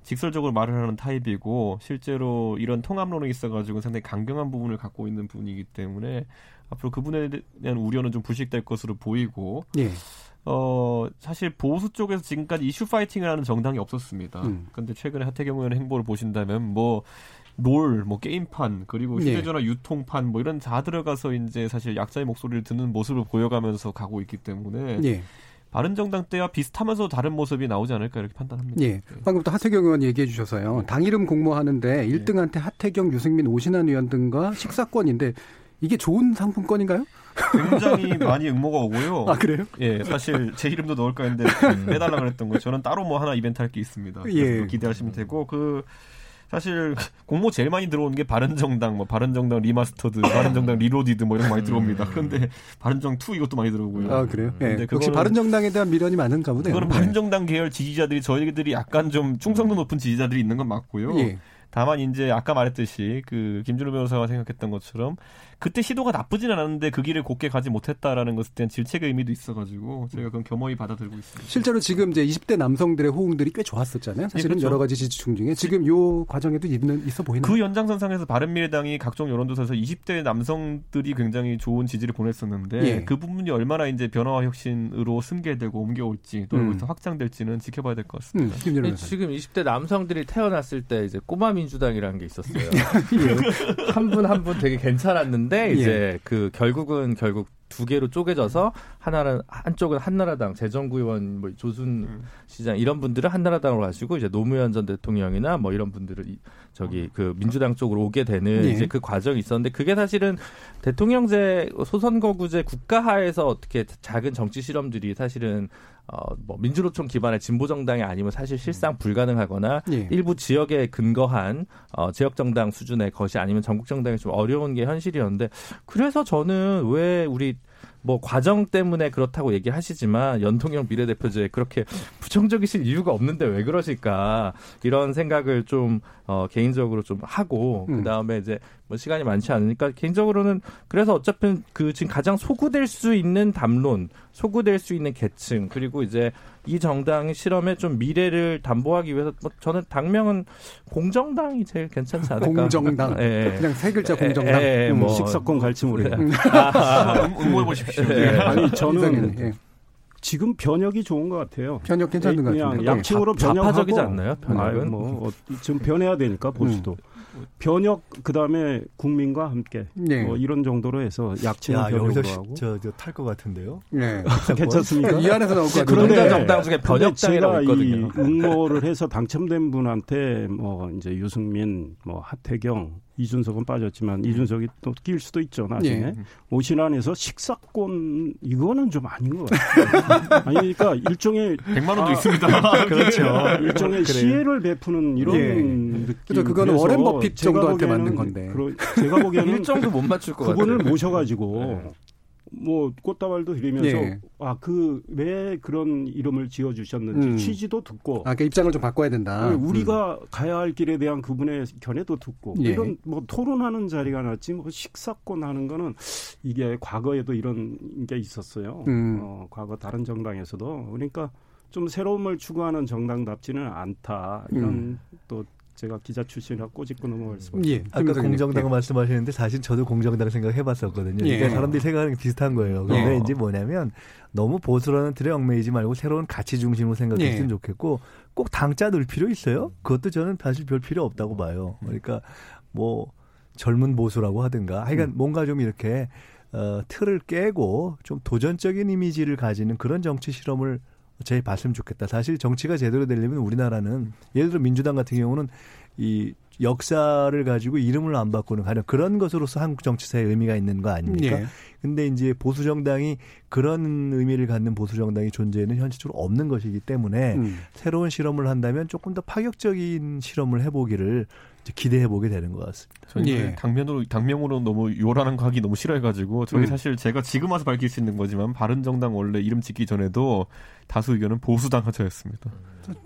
직설적으로 말을 하는 타입이고 실제로 이런 통합론이 있어가지고 상당히 강경한 부분을 갖고 있는 분이기 때문에 앞으로 그분에 대한 우려는 좀 부식될 것으로 보이고 예. 어 사실 보수 쪽에서 지금까지 이슈 파이팅을 하는 정당이 없었습니다. 음. 근데 최근에 하태경 의원 행보를 보신다면 뭐 롤, 뭐 게임판, 그리고 예. 휴대전화 네. 유통판, 뭐 이런 다 들어가서 이제 사실 약자의 목소리를 듣는 모습을 보여가면서 가고 있기 때문에 네. 바른정당 때와 비슷하면서 다른 모습이 나오지 않을까 이렇게 판단합니다. 예. 방금 또 하태경 의원 얘기해 주셔서요. 당 이름 공모하는데 1등한테 하태경, 유승민, 오신환 의원 등과 식사권인데 이게 좋은 상품권인가요? 굉장히 많이 응모가 오고요. 아 그래요? 예, 사실 제 이름도 넣을까 했는데 빼달라 그랬던 거. 저는 따로 뭐 하나 이벤트 할 게 있습니다. 예. 기대하시면 되고 그 사실 공모 제일 많이 들어오는 게 바른정당, 뭐 바른정당 Remastered, 바른정당 Reloaded 뭐 이런 거 많이 들어옵니다. 그런데 바른정 2 이것도 많이 들어오고요. 아 그래요? 네. 네. 역시 바른정당에 대한 미련이 많은가 보네요. 그거는 바른정당 계열 지지자들이 저희들이 약간 좀 충성도 높은 지지자들이 있는 건 맞고요. 예. 다만 이제 아까 말했듯이 그 김준호 변호사가 생각했던 것처럼 그때 시도가 나쁘진 않았는데 그 길을 곧게 가지 못했다라는 것에 대한 질책의 의미도 있어가지고 저희가 그건 겸허히 받아들고 있습니다. 실제로 지금 이제 20대 남성들의 호응들이 꽤 좋았었잖아요. 사실은 예, 그렇죠. 여러 가지 지지층 중에 지금 요 과정에도 있는 있어 보이는 그 연장선상에서 바른미래당이 각종 여론조사에서 20대 남성들이 굉장히 좋은 지지를 보냈었는데 예. 그 부분이 얼마나 이제 변화와 혁신으로 승계되고 옮겨올지 또는 음. 확장될지는 지켜봐야 될 것 같습니다. 음, 지금 20대 남성들이 태어났을 때 이제 꼬마 민주당이라는 게 있었어요. 예. 한분 한 분 되게 괜찮았는데. 했는데 예. 이제 그 결국은 결국 두 개로 쪼개져서 하나는 한쪽은 한나라당 재정구의원 뭐 조순 음. 시장 이런 분들은 한나라당으로 가시고 이제 노무현 전 대통령이나 뭐 이런 분들을 저기 그 민주당 쪽으로 오게 되는 네. 이제 그 과정이 있었는데 그게 사실은 대통령제 소선거구제 국가하에서 어떻게 작은 정치 실험들이 사실은 어, 뭐 민주노총 기반의 진보 정당이 아니면 사실 실상 불가능하거나 예. 일부 지역에 근거한 어, 지역 정당 수준의 것이 아니면 전국 정당이 좀 어려운 게 현실이었는데 그래서 저는 왜 우리 뭐 과정 때문에 그렇다고 얘기하시지만 연통형 비례대표제 그렇게 부정적이실 이유가 없는데 왜 그러실까 이런 생각을 좀 어, 개인적으로 좀 하고 음. 그 다음에 이제 뭐 시간이 많지 않으니까 개인적으로는 그래서 어차피 그 지금 가장 소구될 수 있는 담론, 소구될 수 있는 계층 그리고 이제 이 정당 실험의 좀 미래를 담보하기 위해서 뭐 저는 당명은 공정당이 제일 괜찮지 않을까. 공정당. 예, 그냥 세 글자 공정당. 예, 음, 뭐 식사권 갈지 모르 아, 응모해 보십시오. 예. 아니 저는 예. 지금 변혁이 좋은 것 같아요. 변혁 괜찮은 것 같아요. 약칭으로 변혁하고 좌파적이지 않나요? 변혁은 뭐 어, 지금 변해야 되니까 보수도. 음. 변혁 그다음에 국민과 함께 네. 뭐 이런 정도로 해서 약칭을 변혁으로 하고 저저 탈 것 같은데요. 네. 괜찮습니까? 이 안에서 나올 것 같아요. 그런데 정당 중에 변혁당이라고 있거든요. 응모를 해서 당첨된 분한테 뭐 이제 유승민, 뭐 하태경 이준석은 빠졌지만 이준석이 또낄 수도 있죠 나중에 예. 오신안에서 식사권 이거는 좀 아닌 것 같아요. 아니 그러니까 일종의 100만 원도 아, 있습니다. 그렇죠. 일종의 시혜를 베푸는 이런 예. 느낌. 그렇죠. 그거는 워렌 버핏 정도한테 맞는 건데. 제가 보기에는 일정도 못 맞출 것 그분을 같아요. 모셔가지고 네. 뭐 꽃다발도 드리면서 네. 아그 왜 그런 이름을 지어 주셨는지 음. 취지도 듣고 아그 입장을 좀 바꿔야 된다. 네, 우리가 음. 가야 할 길에 대한 그분의 견해도 듣고 예. 이런 뭐 토론하는 자리가 났지 뭐 식사권 하는 거는 이게 과거에도 이런 게 있었어요. 음. 어, 과거 다른 정당에서도 그러니까 좀 새로움을 추구하는 정당답지는 않다 이런 음. 또 제가 기자 출신이라 꼬집고 넘어갈 수밖에. 예. 아까 공정당 예. 말씀하시는데 사실 저도 공정당 생각해봤었거든요. 예. 그러니까 사람들이 생각하는 게 비슷한 거예요. 근데 예. 이제 뭐냐면 너무 보수라는 틀에 얽매이지 말고 새로운 가치 중심으로 생각했으면 예. 좋겠고 꼭 당짜 넣을 필요 있어요? 그것도 저는 사실 별 필요 없다고 봐요. 그러니까 뭐 젊은 보수라고 하든가 하여간 음. 뭔가 좀 이렇게 어, 틀을 깨고 좀 도전적인 이미지를 가지는 그런 정치 실험을 제 봤으면 좋겠다. 사실 정치가 제대로 되려면 우리나라는 예를 들어 민주당 같은 경우는 이 역사를 가지고 이름을 안 바꾸는 가령 그런 것으로서 한국 정치사에 의미가 있는 거 아닙니까? 예. 근데 이제 보수 정당이 그런 의미를 갖는 보수 정당이 존재는 현실적으로 없는 것이기 때문에 음. 새로운 실험을 한다면 조금 더 파격적인 실험을 해보기를 기대해 보게 되는 것 같습니다. 저희 예. 당면으로 당명으로 너무 요란한 거 하기 너무 싫어해가지고 저희 음. 사실 제가 지금 와서 밝힐 수 있는 거지만 바른정당 원래 이름 짓기 전에도 다수 의견은 보수당 하자였습니다.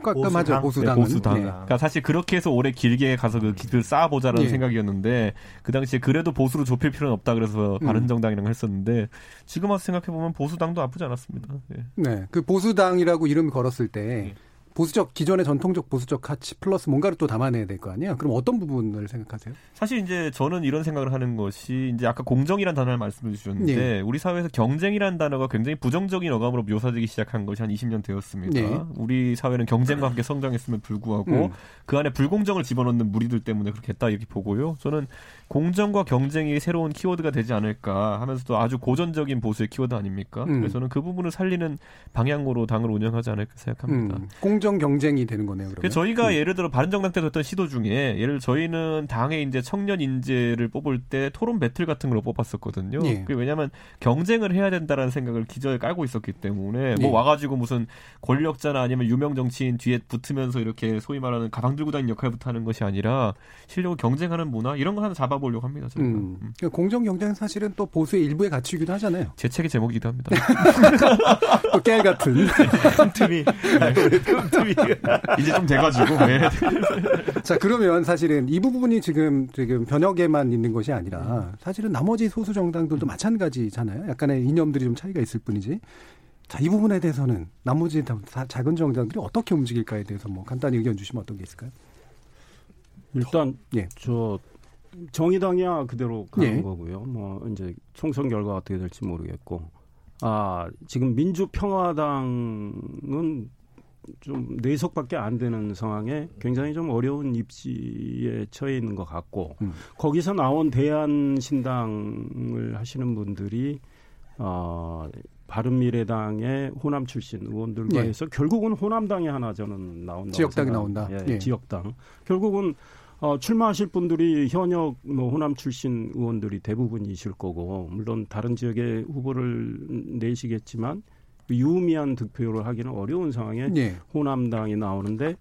깔끔하죠 보수당. 네, 보수당. 네. 그러니까 사실 그렇게 해서 올해 길게 가서 그 길을 쌓아보자라는 예. 생각이었는데 그 당시에 그래도 보수로 좁힐 필요는 없다 그래서 음. 바른정당이랑 했었는데 지금 와서 생각해 보면 보수당도 나쁘지 않았습니다. 예. 네, 그 보수당이라고 이름 걸었을 때. 예. 보수적 기존의 전통적 보수적 가치 플러스 뭔가를 또 담아내야 될 거 아니에요? 그럼 어떤 부분을 생각하세요? 사실 이제 저는 이런 생각을 하는 것이 이제 아까 공정이라는 단어를 말씀해 주셨는데 네. 우리 사회에서 경쟁이라는 단어가 굉장히 부정적인 어감으로 묘사되기 시작한 것이 한 20년 되었습니다. 네. 우리 사회는 경쟁과 함께 성장했음에 불구하고 음. 그 안에 불공정을 집어넣는 무리들 때문에 그렇게 했다 이렇게 보고요. 저는 공정과 경쟁이 새로운 키워드가 되지 않을까 하면서도 아주 고전적인 보수의 키워드 아닙니까? 음. 그래서 저는 그 부분을 살리는 방향으로 당을 운영하지 않을까 생각합니다. 음. 공정 경쟁이 되는 거네요. 그러면. 저희가 음. 예를 들어 바른정당 때도 했던 시도 중에 예를 저희는 당의 이제 청년 인재를 뽑을 때 토론 배틀 같은 걸 뽑았었거든요. 예. 그게 왜냐하면 경쟁을 해야 된다라는 생각을 기저에 깔고 있었기 때문에 뭐 예. 와가지고 무슨 권력자나 아니면 유명 정치인 뒤에 붙으면서 이렇게 소위 말하는 가방 들고 다니는 역할부터 하는 것이 아니라 실력을 경쟁하는 문화 이런 걸 하나 잡아 잡아보려고 합니다. 저희가. 음. 음. 그러니까 공정 경쟁 사실은 또 보수의 일부의 가치이기도 하잖아요. 제 책의 제목이기도 합니다. 또 깨알 같은 틈틈이 틈 틈이 이제 좀 돼가지고. 네. 자 그러면 사실은 이 부분이 지금 지금 변혁에만 있는 것이 아니라 사실은 나머지 소수 정당들도 마찬가지잖아요. 약간의 이념들이 좀 차이가 있을 뿐이지. 자, 이 부분에 대해서는 나머지 작은 정당들이 어떻게 움직일까에 대해서 뭐 간단히 의견 주시면 어떤 게 있을까요? 일단 예. 저 정의당이야 그대로 가는 네. 거고요. 뭐 이제 총선 결과 어떻게 될지 모르겠고 아 지금 민주평화당은 좀 내석밖에 안 되는 상황에 굉장히 좀 어려운 입지에 처해 있는 것 같고 음. 거기서 나온 대한신당을 하시는 분들이 어 바른미래당의 호남 출신 의원들과 예. 해서 결국은 호남당이 하나 저는 나온다. 지역당이 나온다. 예, 예. 지역당. 결국은 어, 출마하실 분들이 현역 뭐 호남 출신 의원들이 대부분이실 거고 물론 다른 지역의 후보를 내시겠지만 유의미한 득표를 하기는 어려운 상황에 네. 호남당이 나오는데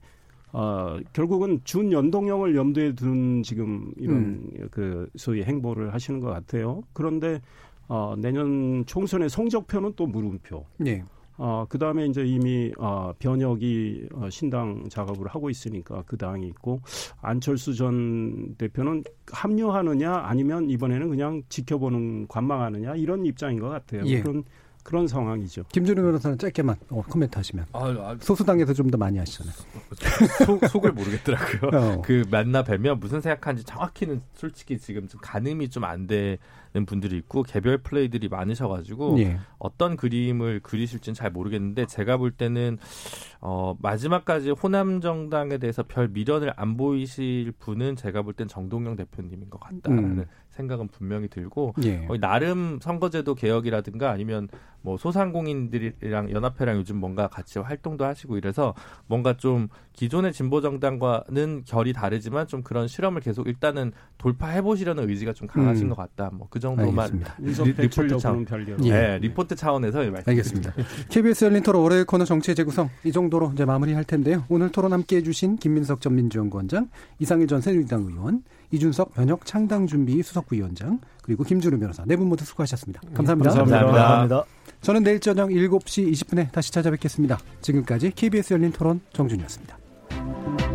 어, 결국은 준연동형을 염두에 둔 지금 이런 음. 그 소위 행보를 하시는 것 같아요. 그런데 어, 내년 총선의 성적표는 또 물음표. 네. 어, 그 다음에 이제 이미, 어, 변혁이 어, 신당 작업을 하고 있으니까 그 당이 있고, 안철수 전 대표는 합류하느냐 아니면 이번에는 그냥 지켜보는, 관망하느냐 이런 입장인 것 같아요. 예. 그런, 그런 상황이죠. 김준우 변호사는 짧게만 어, 코멘트 하시면. 아, 아, 소수당에서 좀 더 많이 하시잖아요. 속, 속을 모르겠더라고요. 어. 그 만나 뵈면 무슨 생각하는지 정확히는 솔직히 지금 좀 가늠이 좀안 돼. 분들이 있고 개별 플레이들이 많으셔가지고 예. 어떤 그림을 그리실지는 잘 모르겠는데 제가 볼 때는 어, 마지막까지 호남 정당에 대해서 별 미련을 안 보이실 분은 제가 볼 땐 정동영 대표님인 것 같다라는 음. 생각은 분명히 들고 예. 어, 나름 선거제도 개혁이라든가 아니면 뭐 소상공인들이랑 연합회랑 요즘 뭔가 같이 활동도 하시고 이래서 뭔가 좀 기존의 진보 정당과는 결이 다르지만 좀 그런 실험을 계속 일단은 돌파해 보시려는 의지가 좀 강하신 음. 것 같다. 뭐 그 정도만 리, 리포트 차원 예. 네, 리포트 차원에서 알겠습니다. KBS 열린 토론 월요일 코너 정치의 재구성 이 정도로 이제 마무리할 텐데요. 오늘 토론 함께해 주신 김민석 전 민주연구원장, 이상일 전 새누리당 의원, 이준석 변혁 창당준비 수석부위원장 그리고 김준우 변호사 네 분 모두 수고하셨습니다. 감사합니다. 감사합니다. 감사합니다. 저는 내일 저녁 7시 20분에 다시 찾아뵙겠습니다. 지금까지 KBS 열린 토론 정준희였습니다.